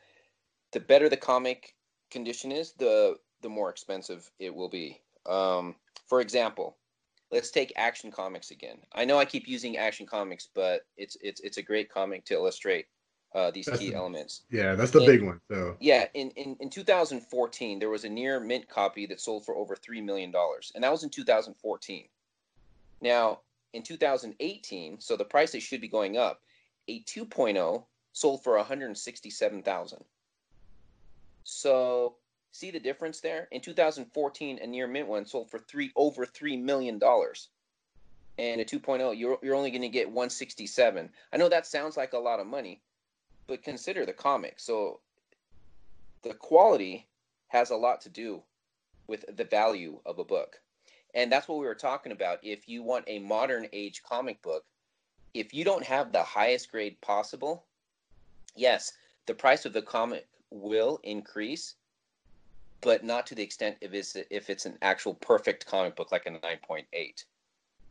B: the better the comic condition is, the the more expensive it will be. Um, for example, let's take Action Comics again. I know I keep using Action Comics, but it's it's it's a great comic to illustrate uh, these
A: That's
B: key
A: the-
B: elements.
A: yeah, that's the big one. So
B: Yeah, in, in, in 2014, there was a near mint copy that sold for over $3 million, and that was in 2014. Now, in 2018, so the prices should be going up, a 2.0 sold for 167,000. So, see the difference there? In 2014, a near mint one sold for three over $3 million. And a 2.0, you're, you're only going to get 167. I know that sounds like a lot of money, but consider the comic. So, the quality has a lot to do with the value of a book. And that's what we were talking about. If you want a modern age comic book, if you don't have the highest grade possible, yes, the price of the comic will increase, but not to the extent if it's if it's an actual perfect comic book like a 9.8.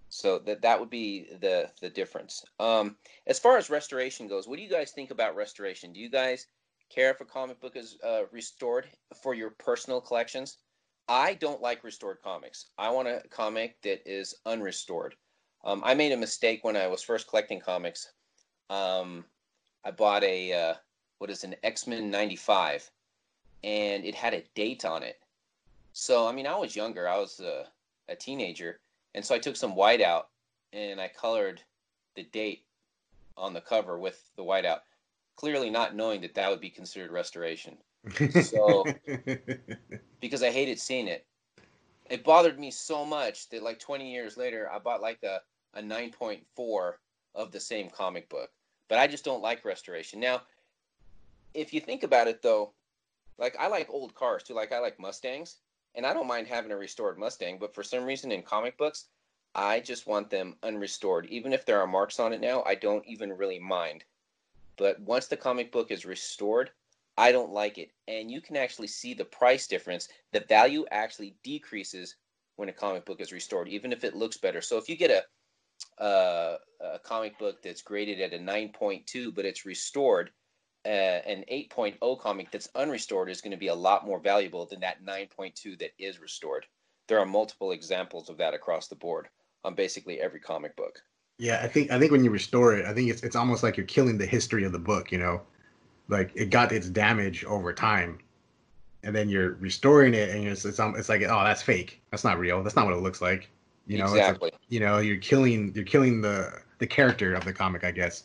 B: So that that would be the the difference. Um, as far as restoration goes, what do you guys think about restoration? Do you guys care if a comic book is uh, restored for your personal collections? I don't like restored comics. I want a comic that is unrestored. Um, I made a mistake when I was first collecting comics. Um, I bought a uh, what is an X Men '95, and it had a date on it. So I mean, I was younger. I was uh, a teenager, and so I took some white out and I colored the date on the cover with the white out, clearly not knowing that that would be considered restoration So- *laughs* because I hated seeing it. It bothered me so much that like 20 years later, I bought like a, a 9.4 of the same comic book. But I just don't like restoration. Now, if you think about it though, like I like old cars too. Like I like Mustangs, and I don't mind having a restored Mustang. But for some reason in comic books, I just want them unrestored. Even if there are marks on it now, I don't even really mind. But once the comic book is restored, I don't like it. And you can actually see the price difference. The value actually decreases when a comic book is restored, even if it looks better. So if you get a, uh, a comic book that's graded at a 9.2, but it's restored, uh, an 8.0 comic that's unrestored is going to be a lot more valuable than that 9.2 that is restored. There are multiple examples of that across the board on basically every comic book.
A: Yeah, I think I think when you restore it, I think it's it's almost like you're killing the history of the book. You know, like it got its damage over time, and then you're restoring it, and it's it's, it's like oh that's fake. That's not real. That's not what it looks like. You know, it's like-
B: exactly.
A: you know, you're killing you're killing the the character of the comic, I guess.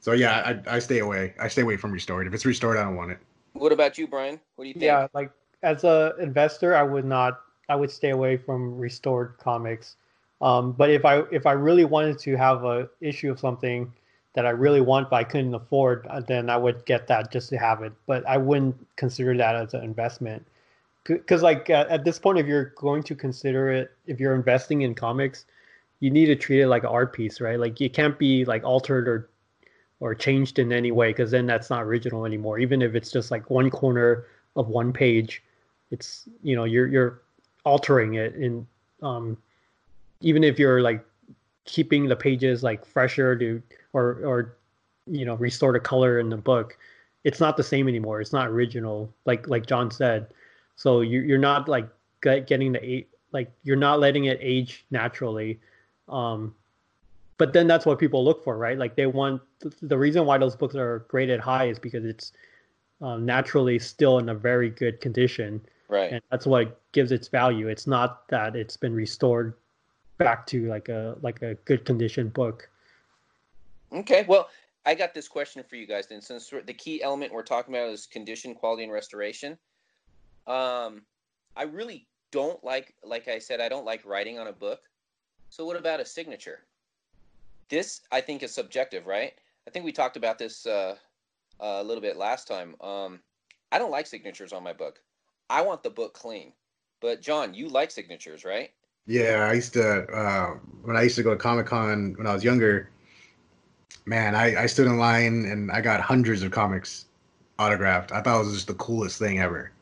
A: So yeah, I I stay away. I stay away from restored. If it's restored, I don't want it.
B: What about you, Brian? What do you think?
C: Yeah, like as a investor, I would not. I would stay away from restored comics. Um, but if I if I really wanted to have a issue of something that I really want but I couldn't afford, uh, then I would get that just to have it. But I wouldn't consider that as an investment. Because like uh, at this point, if you're going to consider it, if you're investing in comics, you need to treat it like an art piece, right? Like it can't be like altered or or changed in any way because then that's not original anymore. Even if it's just like one corner of one page, it's you know you're you're altering it in um even if you're like keeping the pages like fresher to or or you know restore the color in the book it's not the same anymore. It's not original, like like John said. So you you're not like getting the like you're not letting it age naturally. Um, but then that's what people look for, right? Like they want the reason why those books are graded high is because it's um, naturally still in a very good condition,
B: right?
C: And that's what gives its value. It's not that it's been restored back to like a like a good condition book.
B: Okay, well, I got this question for you guys. Then, since the key element we're talking about is condition, quality, and restoration, um, I really don't like, like I said, I don't like writing on a book. So, what about a signature? This, I think, is subjective, right? I think we talked about this uh, a little bit last time. Um, I don't like signatures on my book. I want the book clean. But John, you like signatures, right?
A: Yeah, I used to uh, when I used to go to Comic Con when I was younger. Man, I, I stood in line and I got hundreds of comics autographed. I thought it was just the coolest thing ever.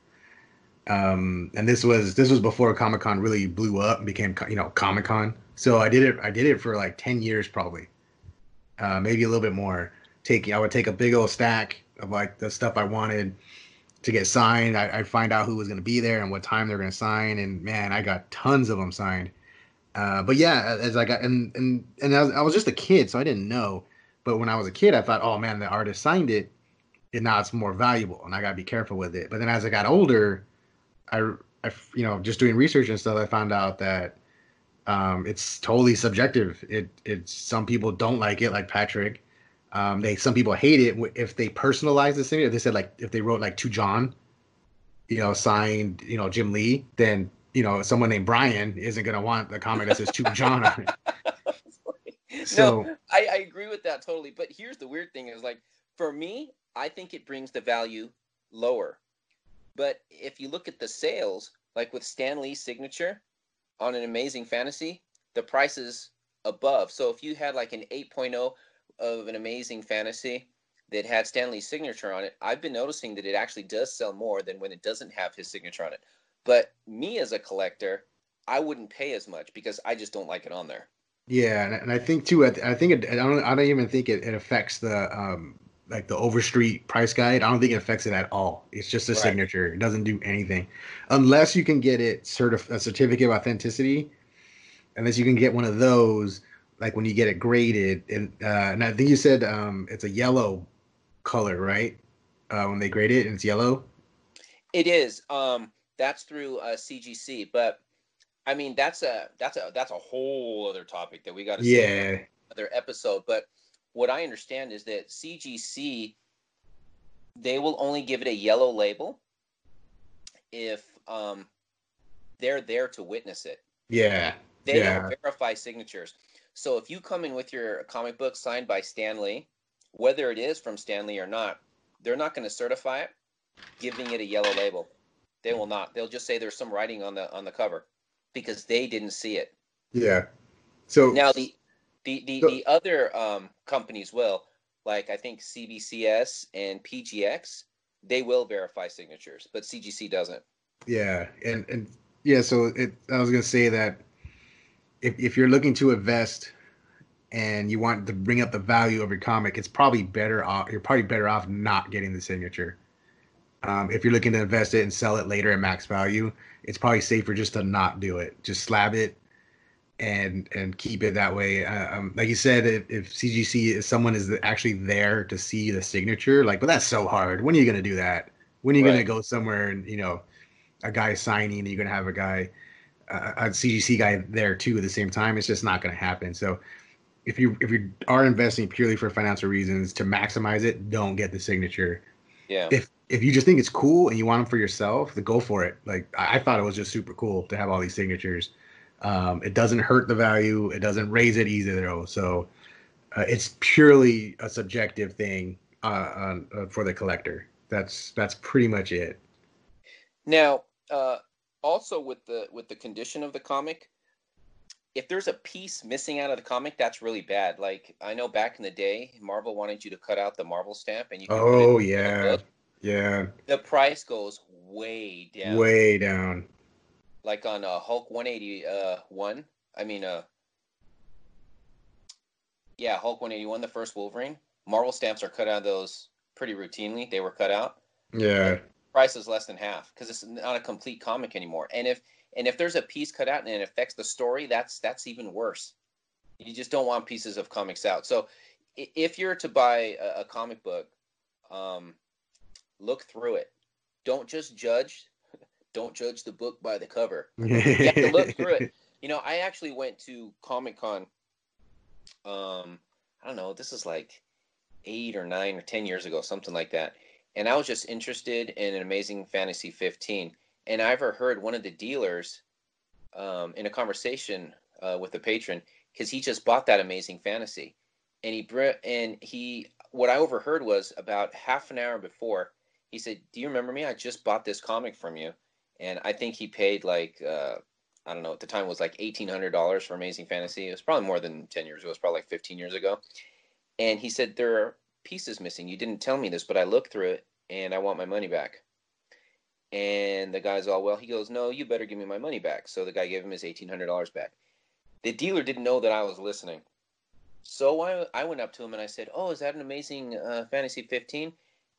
A: Um, and this was this was before Comic Con really blew up and became you know Comic Con. So I did it. I did it for like ten years probably, uh, maybe a little bit more. Taking I would take a big old stack of like the stuff I wanted to get signed. I, would find out who was going to be there and what time they're going to sign. And man, I got tons of them signed. Uh, but yeah, as I got and and and I was, I was, just a kid, so I didn't know. But when I was a kid, I thought, oh man, the artist signed it, and now it's more valuable, and I got to be careful with it. But then as I got older, I, I you know just doing research and stuff, I found out that um, it's totally subjective. It it's some people don't like it, like Patrick. Um, they some people hate it if they personalize the signature. They said like if they wrote like to John, you know, signed you know Jim Lee, then you know someone named Brian isn't gonna want the comic that says to John on
B: it. *laughs* so no, I, I agree with that totally. But here's the weird thing: is like for me, I think it brings the value lower. But if you look at the sales, like with Stan Lee's signature on an Amazing Fantasy, the price is above. So if you had like an 8.0 of an amazing fantasy that had Stan Lee's signature on it, I've been noticing that it actually does sell more than when it doesn't have his signature on it. But me as a collector, I wouldn't pay as much because I just don't like it on there.
A: Yeah, and, I think too. I, think it, I don't. I don't even think it, it affects the um like the Overstreet price guide. I don't think it affects it at all. It's just a right. signature. It doesn't do anything unless you can get it certif- a certificate of authenticity. Unless you can get one of those, like when you get it graded and uh, and I think you said um, it's a yellow color, right? Uh, when they grade it, and it's yellow.
B: It is. Um, that's through uh, CGC, but I mean that's a that's a that's a whole other topic that we got to
A: yeah
B: another episode. But what I understand is that CGC they will only give it a yellow label if um, they're there to witness it.
A: Yeah.
B: They
A: yeah.
B: verify signatures. So if you come in with your comic book signed by Stan Lee, whether it is from Stan Lee or not, they're not going to certify it, giving it a yellow label. They will not. They'll just say there's some writing on the on the cover because they didn't see it.
A: Yeah. So
B: now the the the, the other um, companies will, like I think CBCS and PGX, they will verify signatures, but CGC doesn't.
A: Yeah, and and yeah, so it, I was gonna say that if, if you're looking to invest and you want to bring up the value of your comic, it's probably better off. You're probably better off not getting the signature. Um, if you're looking to invest it and sell it later at max value, it's probably safer just to not do it. Just slab it and and keep it that way. Uh, um, like you said, if, if CGC is someone is actually there to see the signature, like, but that's so hard. When are you gonna do that? When are you right. gonna go somewhere and you know, a guy signing, and you're gonna have a guy a CGC guy there too at the same time. It's just not going to happen. So if you if you are investing purely for financial reasons to maximize it, don't get the signature.
B: Yeah.
A: If if you just think it's cool and you want them for yourself, then go for it. Like I, I thought it was just super cool to have all these signatures. Um, it doesn't hurt the value. It doesn't raise it either though. So uh, it's purely a subjective thing uh, on, uh, for the collector. That's that's pretty much it.
B: Now, uh, also with the with the condition of the comic if there's a piece missing out of the comic that's really bad like i know back in the day marvel wanted you to cut out the marvel stamp and you
A: oh yeah yeah
B: the price goes way down
A: way down
B: like on uh, hulk 181 uh, i mean uh yeah hulk 181 the first wolverine marvel stamps are cut out of those pretty routinely. They were cut out.
A: Yeah.
B: Price is less than half because it's not a complete comic anymore. And if and if there's a piece cut out and it affects the story, that's that's even worse. You just don't want pieces of comics out. So if you're to buy a, a comic book, um, look through it. Don't just judge. Don't judge the book by the cover. *laughs* you have to look through it. You know, I actually went to Comic Con. Um, I don't know. This is like eight or nine or ten years ago, something like that. And I was just interested in an Amazing Fantasy 15. And I ever heard one of the dealers um, in a conversation uh, with a patron because he just bought that Amazing Fantasy, and he and he what I overheard was about half an hour before he said, "Do you remember me? I just bought this comic from you," and I think he paid like uh, I don't know at the time it was like eighteen hundred dollars for Amazing Fantasy. It was probably more than ten years ago. It was probably like fifteen years ago, and he said there are pieces missing. You didn't tell me this, but I looked through it and I want my money back. And the guy's all well. He goes, "No, you better give me my money back." So the guy gave him his eighteen hundred dollars back. The dealer didn't know that I was listening. So I, I went up to him and I said, Oh, is that an amazing uh, Fantasy 15?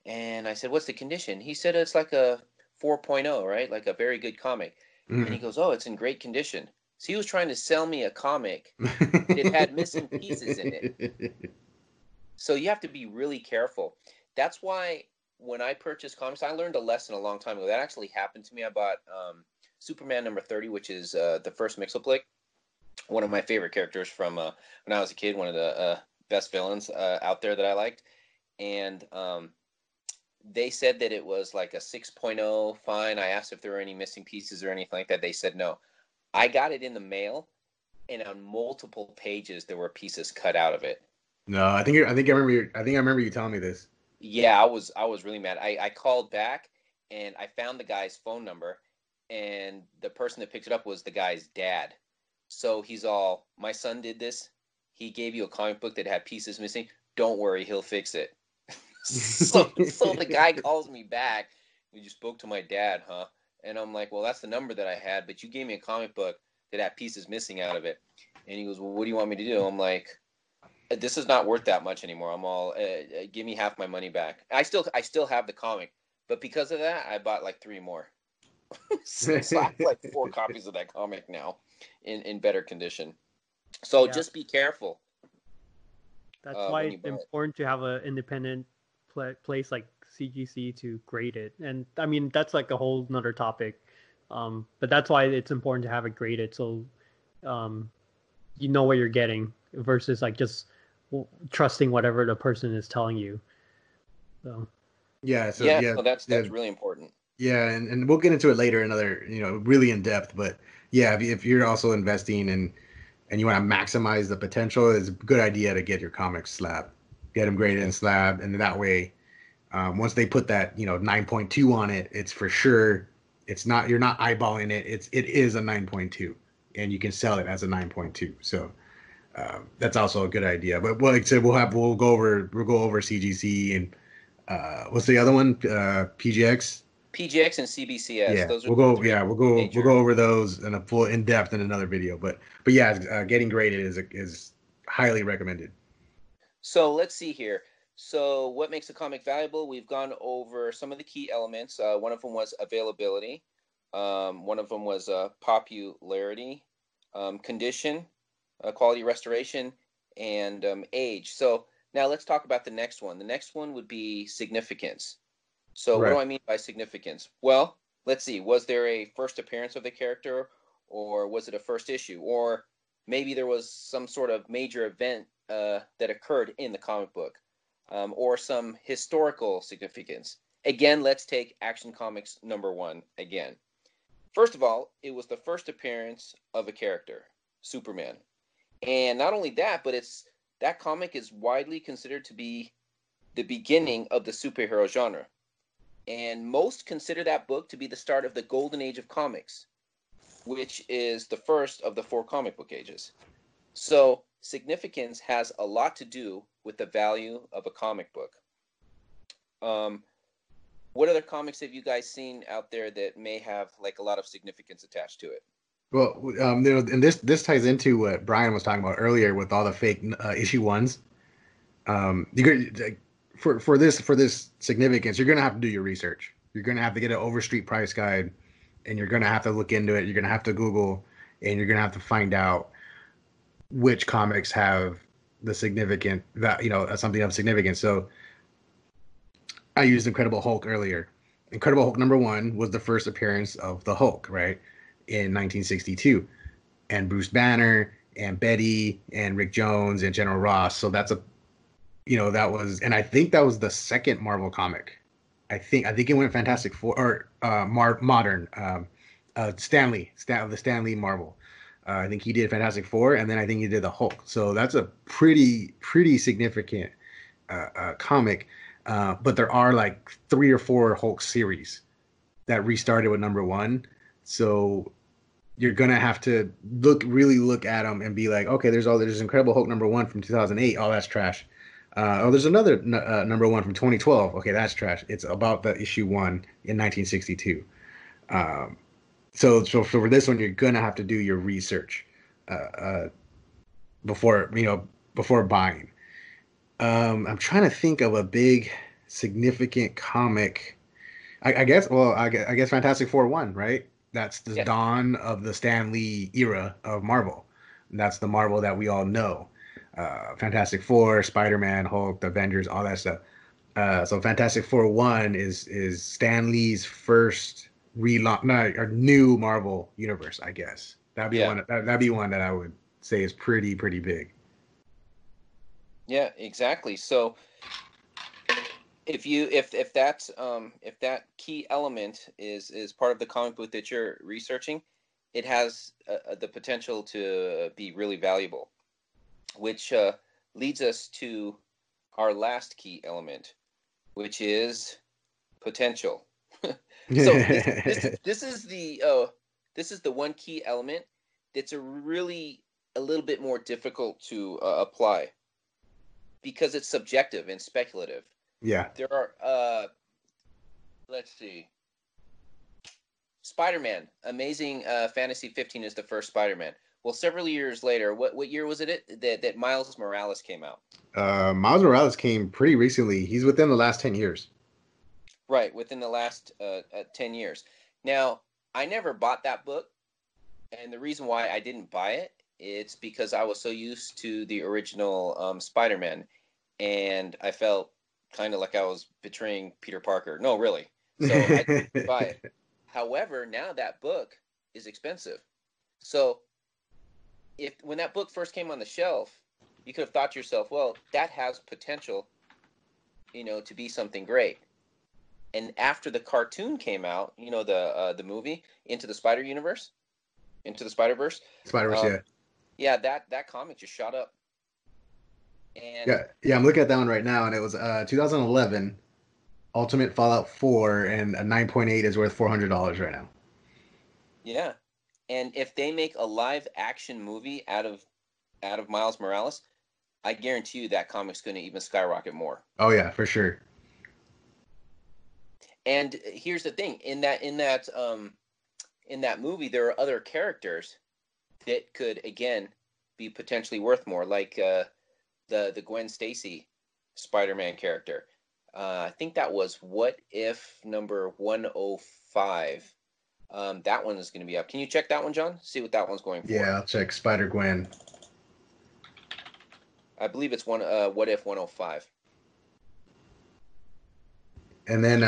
B: And I said, What's the condition? He said, It's like a 4.0, right? Like a very good comic. Mm-hmm. And he goes, Oh, it's in great condition. So he was trying to sell me a comic that had missing pieces in it. So you have to be really careful. That's why when I purchased comics, I learned a lesson a long time ago. That actually happened to me. I bought um, Superman number 30, which is uh, the first Mxyzptlk one of my favorite characters from uh, when I was a kid, one of the uh, best villains uh, out there that I liked. And um, they said that it was like a 6.0 fine. I asked if there were any missing pieces or anything like that. They said no. I got it in the mail, and on multiple pages there were pieces cut out of it.
A: No, I think I think I remember. I think I remember you telling me this.
B: Yeah, I was I was really mad. I, I called back and I found the guy's phone number, and the person that picked it up was the guy's dad. So he's all, my son did this. He gave you a comic book that had pieces missing. Don't worry, he'll fix it. So, so the guy *laughs* calls me back. You spoke to my dad, huh? And I'm like, well, that's the number that I had, but you gave me a comic book that that piece is missing out of it. And he goes, well, what do you want me to do? I'm like, this is not worth that much anymore. I'm all, uh, uh give me half my money back. I still, I still have the comic, but because of that, I bought like three more. *laughs* so I have like four *laughs* copies of that comic now in in better condition. So yeah. just be careful.
C: That's uh, why it's important it. to have an independent pl- place like CGC to grade it. And I mean that's like a whole nother topic. Um, but that's why it's important to have it graded so um, you know what you're getting versus like just trusting whatever the person is telling you. So
A: yeah,
B: so yeah, yeah so that's that's yeah. really important.
A: Yeah, and, and we'll get into it later, another you know really in depth. But yeah, if, if you're also investing and and you want to maximize the potential, it's a good idea to get your comics slab, get them graded in slab, and that way, um, once they put that you know 9.2 on it, it's for sure. It's not you're not eyeballing it. It's it is a 9.2, and you can sell it as a 9.2. So. Uh, that's also a good idea, but well, like I said, we'll have we'll go over we'll go over CGC and uh, what's the other one? Uh, PGX.
B: PGX and CBCS.
A: Yeah, we'll go. Yeah, we'll go. Major. We'll go over those in a full in depth in another video. But but yeah, uh, getting graded is is highly recommended.
B: So let's see here. So what makes a comic valuable? We've gone over some of the key elements. Uh, one of them was availability. Um, one of them was uh, popularity, um, condition, uh, quality restoration, and um, age. So now let's talk about the next one. The next one would be significance. So right. what do I mean by significance? Well, let's see. Was there a first appearance of the character, or was it a first issue, or maybe there was some sort of major event uh, that occurred in the comic book, um, or some historical significance? Again, let's take Action Comics number one again. First of all, it was the first appearance of a character, Superman, and not only that, but it's that comic is widely considered to be the beginning of the superhero genre and most consider that book to be the start of the golden age of comics, which is the first of the four comic book ages. So, significance has a lot to do with the value of a comic book. Um, what other comics have you guys seen out there that may have like a lot of significance attached to it?
A: Well, um, you know, and this this ties into what Brian was talking about earlier with all the fake uh, issue ones. Um, you could, for for this for this significance, you're gonna have to do your research. You're gonna have to get an Overstreet price guide, and you're gonna have to look into it. You're gonna have to Google, and you're gonna have to find out which comics have the significant that you know something of significance. So I used Incredible Hulk earlier. Incredible Hulk number one was the first appearance of the Hulk, right, in 1962, and Bruce Banner and Betty and Rick Jones and General Ross. So that's a, you know, that was, and I think that was the second Marvel comic. I think I think it went Fantastic Four or uh, Mar- modern um, uh, Stan Lee, Stan, the Stan Lee Marvel. Uh, I think he did Fantastic Four, and then I think he did the Hulk. So that's a pretty pretty significant uh, uh, comic. Uh, but there are like three or four Hulk series that restarted with number one. So you're gonna have to look really look at them and be like, okay, there's all there's Incredible Hulk number one from 2008. Oh, that's trash. Uh, oh, there's another uh, number one from 2012. Okay, that's trash. It's about the issue one in 1962. Um, so, so for this one, you're gonna have to do your research uh, uh before you know before buying. Um, I'm trying to think of a big significant comic. I, I guess. Well, I guess, I guess Fantastic Four one, right? That's the dawn of the Stan Lee era of Marvel. That's the Marvel that we all know. Uh, Fantastic Four, Spider Man, Hulk, the Avengers, all that stuff. Uh, so Fantastic Four one is is Stan Lee's first relaunch, no, or new Marvel universe, I guess. That'd be yeah. one. That, that'd be one that I would say is pretty pretty big.
B: Yeah, exactly. So if you if if that's um if that key element is is part of the comic book that you're researching, it has uh, uh, the potential to be really valuable, which uh, leads us to our last key element, which is potential. So *laughs* this, this, this, is the uh, this is the one key element that's a really a little bit more difficult to uh, apply because it's subjective and speculative.
A: Yeah.
B: There are uh let's see. Spider-Man, Amazing uh, Fantasy 15 is the first Spider-Man. Well, several years later, what what year was it that that Miles Morales came out?
A: Uh, Miles Morales came pretty recently. He's within the last 10 years.
B: Right, within the last uh, uh, 10 years. Now, I never bought that book, and the reason why I didn't buy it it's because I was so used to the original um, Spider-Man, and I felt kind of like I was betraying Peter Parker. No, really. So I didn't *laughs* buy it. However, now that book is expensive. So if when that book first came on the shelf, you could have thought to yourself, well, that has potential, you know, to be something great. And after the cartoon came out, you know, the uh, the movie Into the Spider Universe, Into the Spider Verse,
A: Spider Verse, um, yeah
B: yeah, that that comic just shot up.
A: And yeah, yeah, I'm looking at that one right now, and it was uh 2011 Ultimate Fallout 4, and a 9.8 is worth $400 right now.
B: Yeah, and if they make a live action movie out of out of Miles Morales, I guarantee you that comic's going to even skyrocket more.
A: Oh yeah, for sure.
B: And here's the thing: in that in that um in that movie, there are other characters that could again be potentially worth more, like uh, the the Gwen Stacy Spider-Man character. Uh, I think that was What If number one oh five. Um, that one is going to be up. Can you check that one, John? See what that one's going for.
A: Yeah, I'll check Spider Gwen.
B: I believe it's one. Uh, what if one oh five.
A: And then uh,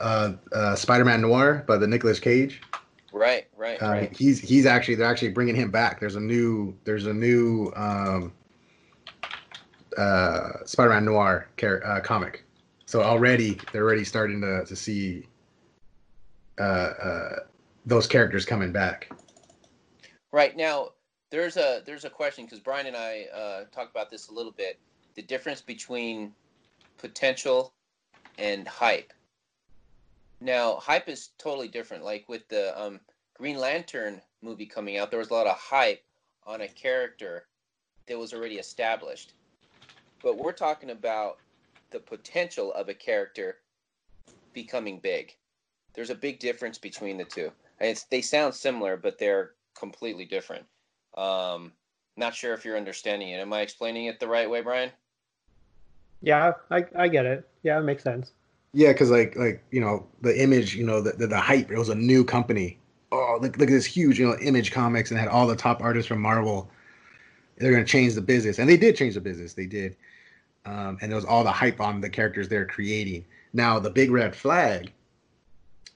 A: uh, uh, Spider-Man Noir by the Nicolas Cage.
B: Right, right, uh, right.
A: He's he's actually they're actually bringing him back. There's a new there's a new um, uh, Spider-Man Noir car- uh, comic. So already they're already starting to to see uh, uh, those characters coming back.
B: Right now, there's a there's a question because Brian and I uh, talked about this a little bit. The difference between potential and hype. Now, hype is totally different. Like with the um, Green Lantern movie coming out, there was a lot of hype on a character that was already established. But we're talking about the potential of a character becoming big. There's a big difference between the two. And they sound similar, but they're completely different. Um, not sure if you're understanding it. Am I explaining it the right way, Brian?
C: Yeah, I I get it. Yeah, it makes sense.
A: Yeah, because like like you know the image, you know the, the, the hype. It was a new company. Oh, look look at this huge you know Image Comics and had all the top artists from Marvel. They're gonna change the business, and they did change the business. They did, um, and there was all the hype on the characters they're creating. Now the big red flag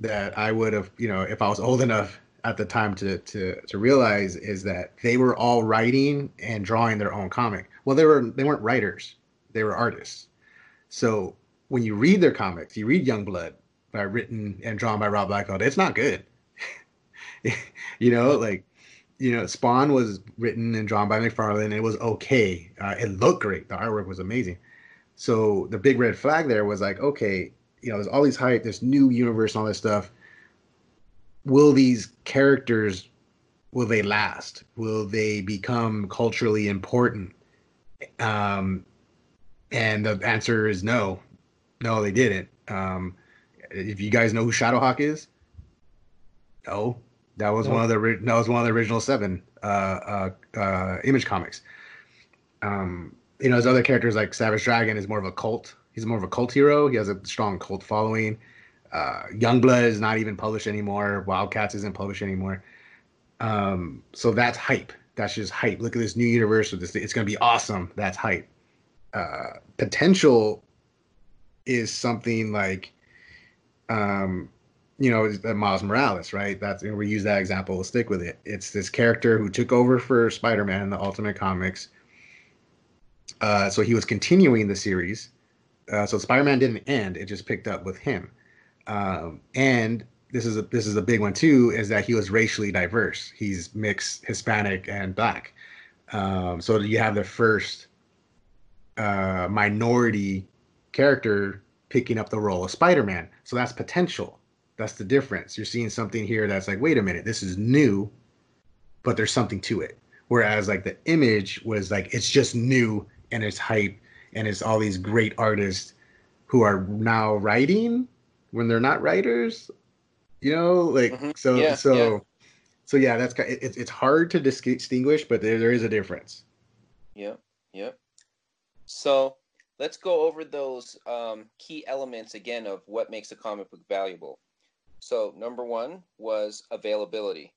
A: that I would have, you know, if I was old enough at the time to to to realize is that they were all writing and drawing their own comic. Well, they were they weren't writers; they were artists. So when you read their comics, you read Youngblood by written and drawn by Rob Liefeld, it's not good. *laughs* you know, like you know, Spawn was written and drawn by McFarlane. It was okay. Uh, it looked great. The artwork was amazing. So the big red flag there was like, okay, you know, there's all these hype, this new universe, and all this stuff. Will these characters, will they last? Will they become culturally important? Um, and the answer is no. No, they didn't. Um, if you guys know who Shadowhawk is, no, that was one of the that was one of the original seven uh, uh, uh, Image comics. Um, you know, there's other characters like Savage Dragon is more of a cult. He's more of a cult hero. He has a strong cult following. Uh, Youngblood is not even published anymore. Wildcats isn't published anymore. Um, so that's hype. That's just hype. Look at this new universe with this. It's going to be awesome. That's hype. Uh, potential is something like, um, you know, Miles Morales, right? That's you know, we use that example. We'll stick with it. It's this character who took over for Spider-Man in the Ultimate Comics. Uh, so he was continuing the series. Uh, so Spider-Man didn't end; it just picked up with him. Um, and this is a this is a big one too, is that he was racially diverse. He's mixed Hispanic and black. Um, so you have the first uh, minority character picking up the role of Spider-Man. So that's potential. That's the difference. You're seeing something here that's like, wait a minute, this is new, but there's something to it. Whereas like the image was like it's just new and it's hype and it's all these great artists who are now writing when they're not writers. You know, like mm-hmm. so yeah, so yeah. so yeah, that's it's it's hard to distinguish, but there there is a difference.
B: Yep, yep. So let's go over those um, key elements again of what makes a comic book valuable. So, number one was availability.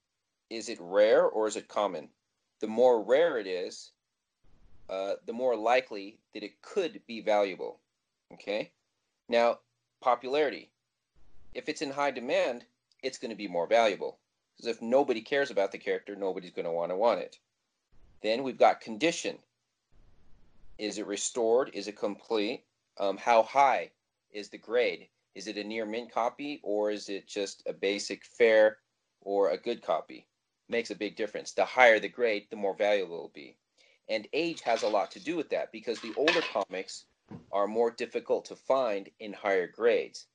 B: Is it rare or is it common? The more rare it is, uh, the more likely that it could be valuable. Okay? Now, popularity. If it's in high demand, it's going to be more valuable. Because if nobody cares about the character, nobody's going to want to want it. Then we've got condition. Is it restored? Is it complete? Um, how high is the grade? Is it a near mint copy or is it just a basic fair or a good copy? Makes a big difference. The higher the grade, the more valuable it will be. And age has a lot to do with that because the older comics are more difficult to find in higher grades.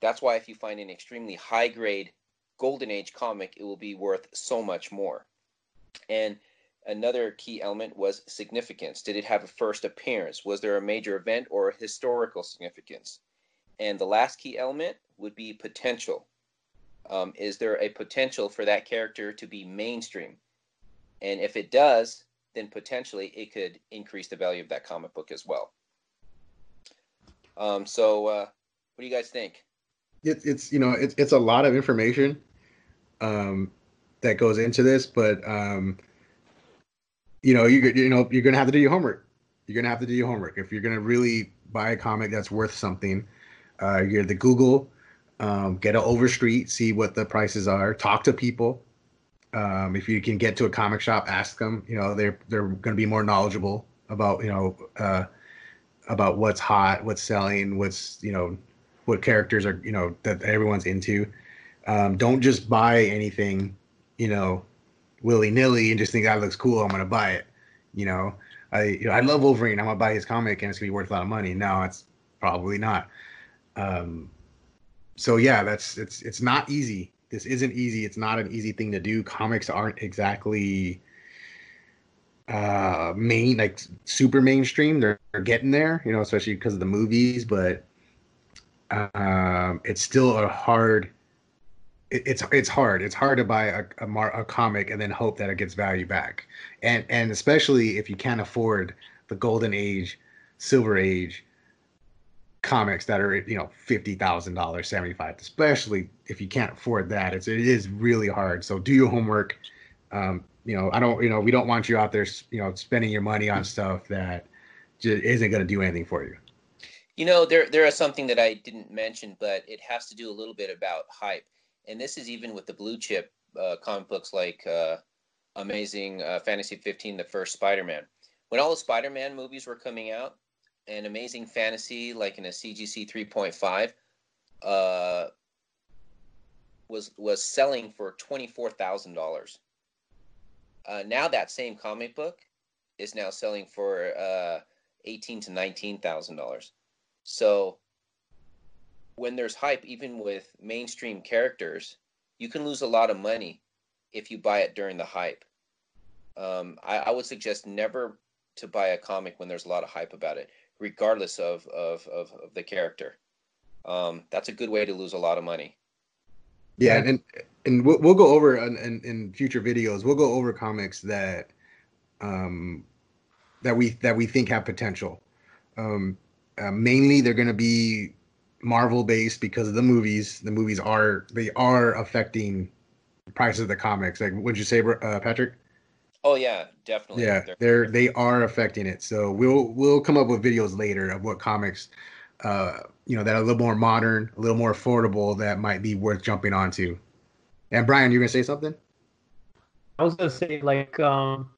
B: That's why if you find an extremely high grade golden age comic, it will be worth so much more. And Another key element was significance. Did it have a first appearance? Was there a major event or a historical significance? And the last key element would be potential. Um, is there a potential for that character to be mainstream? And if it does, then potentially it could increase the value of that comic book as well. Um, so, uh, what do you guys think?
A: It, it's you know it's it's a lot of information um, that goes into this, but um, you know, you you know, you're gonna have to do your homework. You're gonna have to do your homework if you're gonna really buy a comic that's worth something. Uh, you're the Google, um, get an Overstreet, see what the prices are, talk to people. Um, if you can get to a comic shop, ask them. You know, they're they're gonna be more knowledgeable about you know uh, about what's hot, what's selling, what's you know what characters are you know that everyone's into. Um, don't just buy anything, you know, willy nilly and just think that looks cool. I'm gonna buy it. You know, I you know, I love Wolverine. I'm gonna buy his comic and it's gonna be worth a lot of money. No, it's probably not. Um, so yeah, that's it's it's not easy. This isn't easy. It's not an easy thing to do. Comics aren't exactly uh main like super mainstream they're, they're getting there you know especially because of the movies but um it's still a hard it's it's hard. It's hard to buy a, a, mar, a comic and then hope that it gets value back, and and especially if you can't afford the golden age Silver Age comics that are you know fifty thousand dollars, seventy five. Especially if you can't afford that, it's it is really hard. So do your homework. Um, you know, I don't you know we don't want you out there you know spending your money on stuff that just isn't going to do anything for you.
B: You know, there there is something that I didn't mention, but it has to do a little bit about hype, and this is even with the blue chip uh, comic books like uh, Amazing uh, Fantasy 15, the first Spider-Man. When all the Spider-Man movies were coming out, and Amazing Fantasy, like in a CGC 3.5, uh, was was selling for twenty four thousand dollars. Uh, now that same comic book is now selling for uh, eighteen to nineteen thousand dollars. So when there's hype, even with mainstream characters, you can lose a lot of money if you buy it during the hype. Um, I, I would suggest never to buy a comic when there's a lot of hype about it regardless of of of, of the character. Um, that's a good way to lose a lot of money.
A: Yeah, and and we'll, we'll go over in, in, in future videos. We'll go over comics that um that we that we think have potential. Um, uh, mainly, they're going to be Marvel based because of the movies. The movies are they are affecting the price of the comics. Like, what would you say, uh, Patrick?
B: Oh yeah, definitely.
A: Yeah, they're, they're they are affecting it. So we'll we'll come up with videos later of what comics, uh, you know, that are a little more modern, a little more affordable, that might be worth jumping onto. And Brian, you gonna say something?
C: I was gonna say like, um,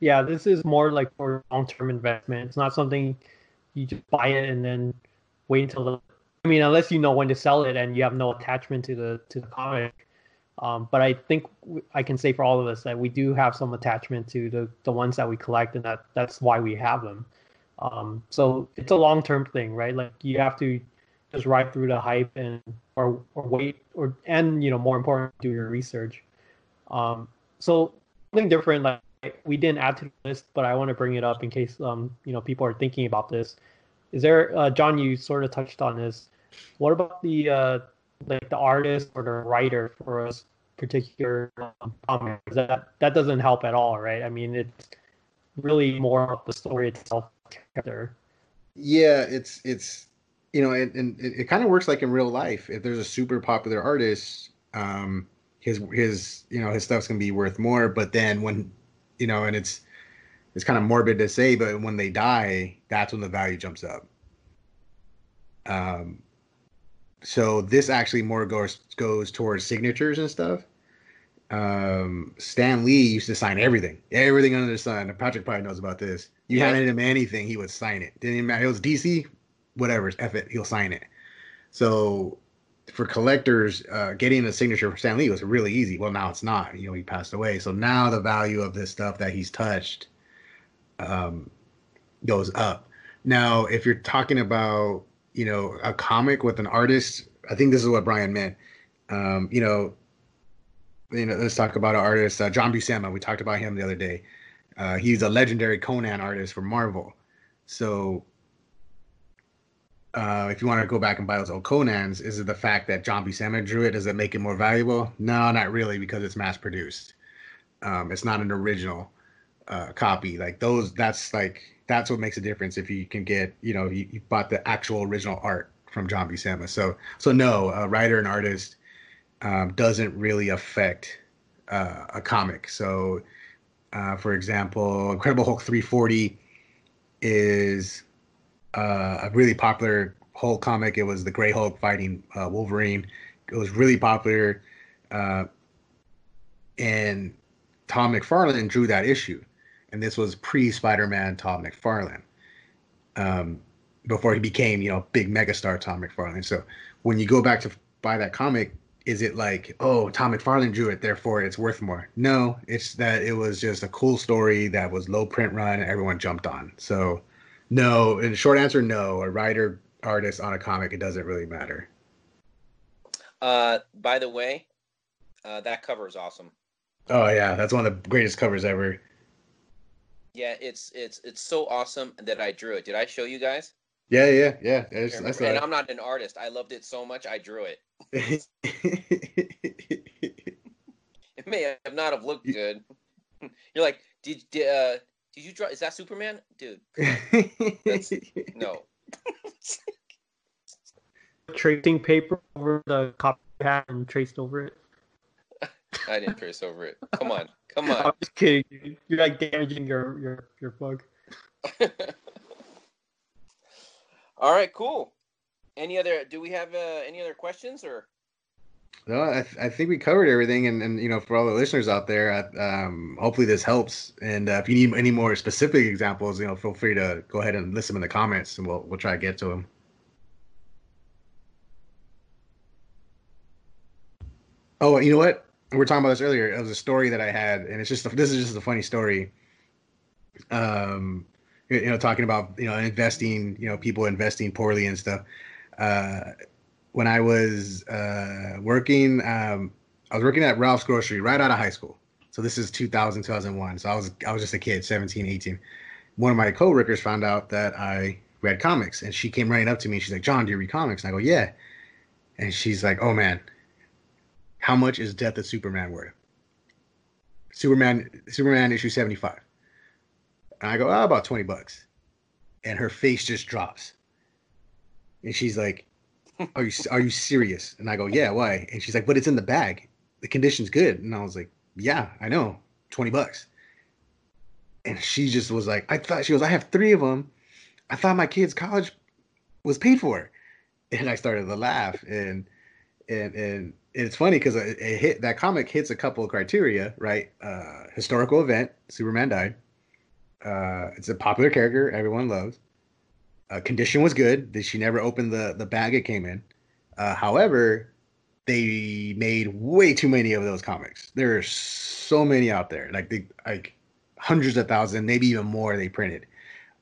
C: yeah, this is more like for long term investment. It's not something you just buy it and then wait until the. I mean, unless you know when to sell it and you have no attachment to the to the comic um, but I think I can say for all of us that we do have some attachment to the, the ones that we collect, and that that's why we have them. Um, so it's a long term thing, right? Like you have to just ride through the hype and or or wait or and you know more important do your research. Um, so something different, like we didn't add to the list, but I want to bring it up in case um you know people are thinking about this. Is there, uh, John? You sort of touched on this. What about the uh, like the artist or the writer for a particular um, comic. That that doesn't help at all, right? I mean, it's really more of the story itself. Character.
A: Yeah, it's it's you know, and, and it, it kind of works like in real life. If there's a super popular artist, um, his his you know his stuff's gonna be worth more. But then when you know, and it's it's kind of morbid to say, but when they die, that's when the value jumps up. Um, so this actually more goes goes towards signatures and stuff. Um, Stan Lee used to sign everything, everything under the sun. Patrick probably knows about this. You yeah. handed him anything, he would sign it. Didn't even matter. It was DC, whatever. F it, he'll sign it. So for collectors, uh, getting a signature from Stan Lee was really easy. Well, now it's not. You know, he passed away. So now the value of this stuff that he's touched um, goes up. Now, if you're talking about you know, a comic with an artist. I think this is what Brian meant. Um, you know, you know, let's talk about an artist, uh, John Buscema. We talked about him the other day. Uh, he's a legendary Conan artist for Marvel. So, uh, if you want to go back and buy those old Conans, is it the fact that John Buscema drew it? Does it make it more valuable? No, not really, because it's mass produced. Um, it's not an original uh, copy. Like those, that's like that's what makes a difference if you can get you know you, you bought the actual original art from John Buscema. So so no, a writer and artist um, doesn't really affect uh, a comic. So uh, for example, Incredible Hulk 340 is uh, a really popular Hulk comic. It was the Gray Hulk fighting uh, Wolverine. It was really popular, uh, and Tom McFarlane drew that issue and this was pre Spider-Man Tom McFarlane, um, before he became you know big megastar Tom McFarlane. So when you go back to buy that comic, is it like oh Tom McFarlane drew it, therefore it's worth more? No, it's that it was just a cool story that was low print run, everyone jumped on. So no, in short answer, no. A writer artist on a comic, it doesn't really matter.
B: Uh, by the way, uh, that cover is awesome.
A: Oh yeah, that's one of the greatest covers ever.
B: Yeah, it's it's it's so awesome that I drew it. Did I show you guys?
A: Yeah, yeah, yeah.
B: and I'm not an artist. I loved it so much I drew it. *laughs* it may have not have looked good. *laughs* You're like, did did, uh, did you draw? Is that Superman, dude? That's *laughs* No.
C: Tracing paper over the copy pad and traced over it.
B: I didn't trace over it. Come on, come on.
C: I'm just kidding. You're like damaging your your your plug. *laughs*
B: All right, cool. Any other? Do we have uh, any other questions or?
A: No, I, th- I think we covered everything, and, and you know, for all the listeners out there, I, um, hopefully this helps. And uh, if you need any more specific examples, you know, feel free to go ahead and list them in the comments, and we'll we'll try to get to them. Oh, you know what? We were talking about this earlier. It was a story that I had, and it's just this is just a funny story. Um, you know, talking about you know investing, you know, people investing poorly and stuff. Uh, when I was uh, working, um, I was working at Ralph's Grocery right out of high school. So this is 2000, 2001. So I was I was just a kid, 17, 18. One of my coworkers found out that I read comics, and she came running up to me. She's like, "John, do you read comics?" And I go, "Yeah." And she's like, "Oh man, how much is Death of Superman worth?" Superman, Superman issue 75. And I go, oh, about 20 bucks. And her face just drops. And she's like, are you are you serious? And I go, yeah, why? And she's like, but it's in the bag. The condition's good. And I was like, yeah, I know, 20 bucks. And she just was like, I thought she goes, I have three of them. I thought my kid's college was paid for. And I started to laugh. And and and it's funny because it, it hit that comic hits a couple of criteria, right? Uh, historical event, Superman died. Uh, it's a popular character everyone loves. Uh, condition was good. That she never opened the the bag it came in. Uh, however, they made way too many of those comics. There are so many out there, like like hundreds of thousands, maybe even more. They printed.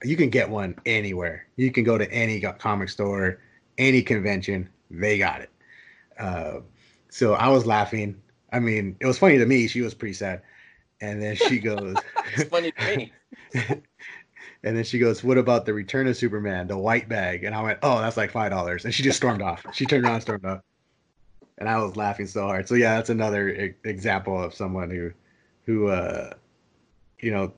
A: You can get one anywhere. You can go to any comic store, any convention. They got it. Uh, so I was laughing. I mean, it was funny to me. She was pretty sad. And then she *laughs* goes,
B: It's funny to me. *laughs*
A: and then she goes, "What about the Return of Superman, the white bag?" And I went, "Oh, that's like five dollars." And she just stormed off. She turned around, and stormed off, and I was laughing so hard. So yeah, that's another e- example of someone who, who, uh, you know,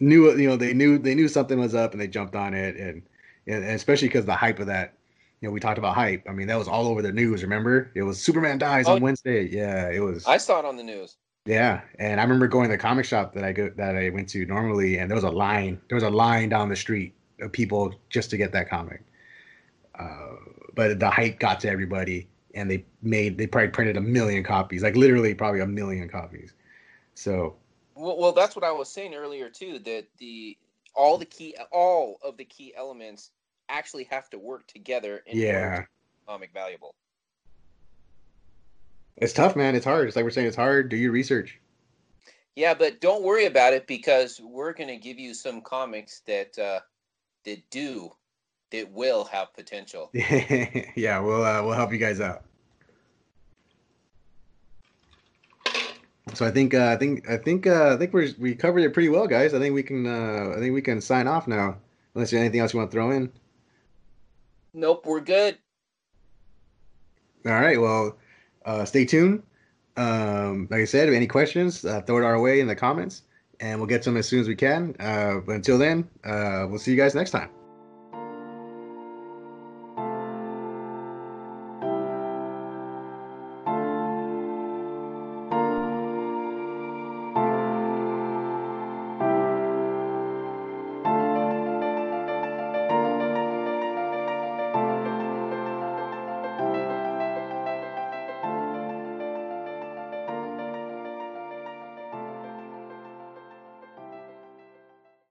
A: knew you know they knew they knew something was up and they jumped on it, and and especially because the hype of that. You know, we talked about hype. I mean, that was all over the news. Remember, it was Superman dies
B: Oh,
A: on Wednesday. Yeah, it was.
B: I saw it on the news.
A: Yeah, and I remember going to the comic shop that I go that I went to normally, and there was a line. There was a line down the street of people just to get that comic. Uh, but the hype got to everybody, and they made they probably printed a million copies, like literally probably a million copies. So
B: Well, well, that's what I was saying earlier too. That the all the key, all of the key elements actually have to work together in to
A: yeah,
B: comic valuable.
A: it's tough, man. It's hard. It's like we're saying, it's hard. Do your research.
B: Yeah, but don't worry about it because we're going to give you some comics that uh, that do that will have potential. *laughs*
A: yeah, we'll uh, we'll help you guys out. So I think uh, I think I think uh, I think we're we covered it pretty well, guys. I think we can uh, I think we can sign off now. Unless there's anything else you want to throw in.
B: Nope, we're good.
A: All right. Well, uh, stay tuned. Um, like I said, if any questions, uh, throw it our way in the comments, and we'll get to them as soon as we can. Uh, but until then, uh, we'll see you guys next time.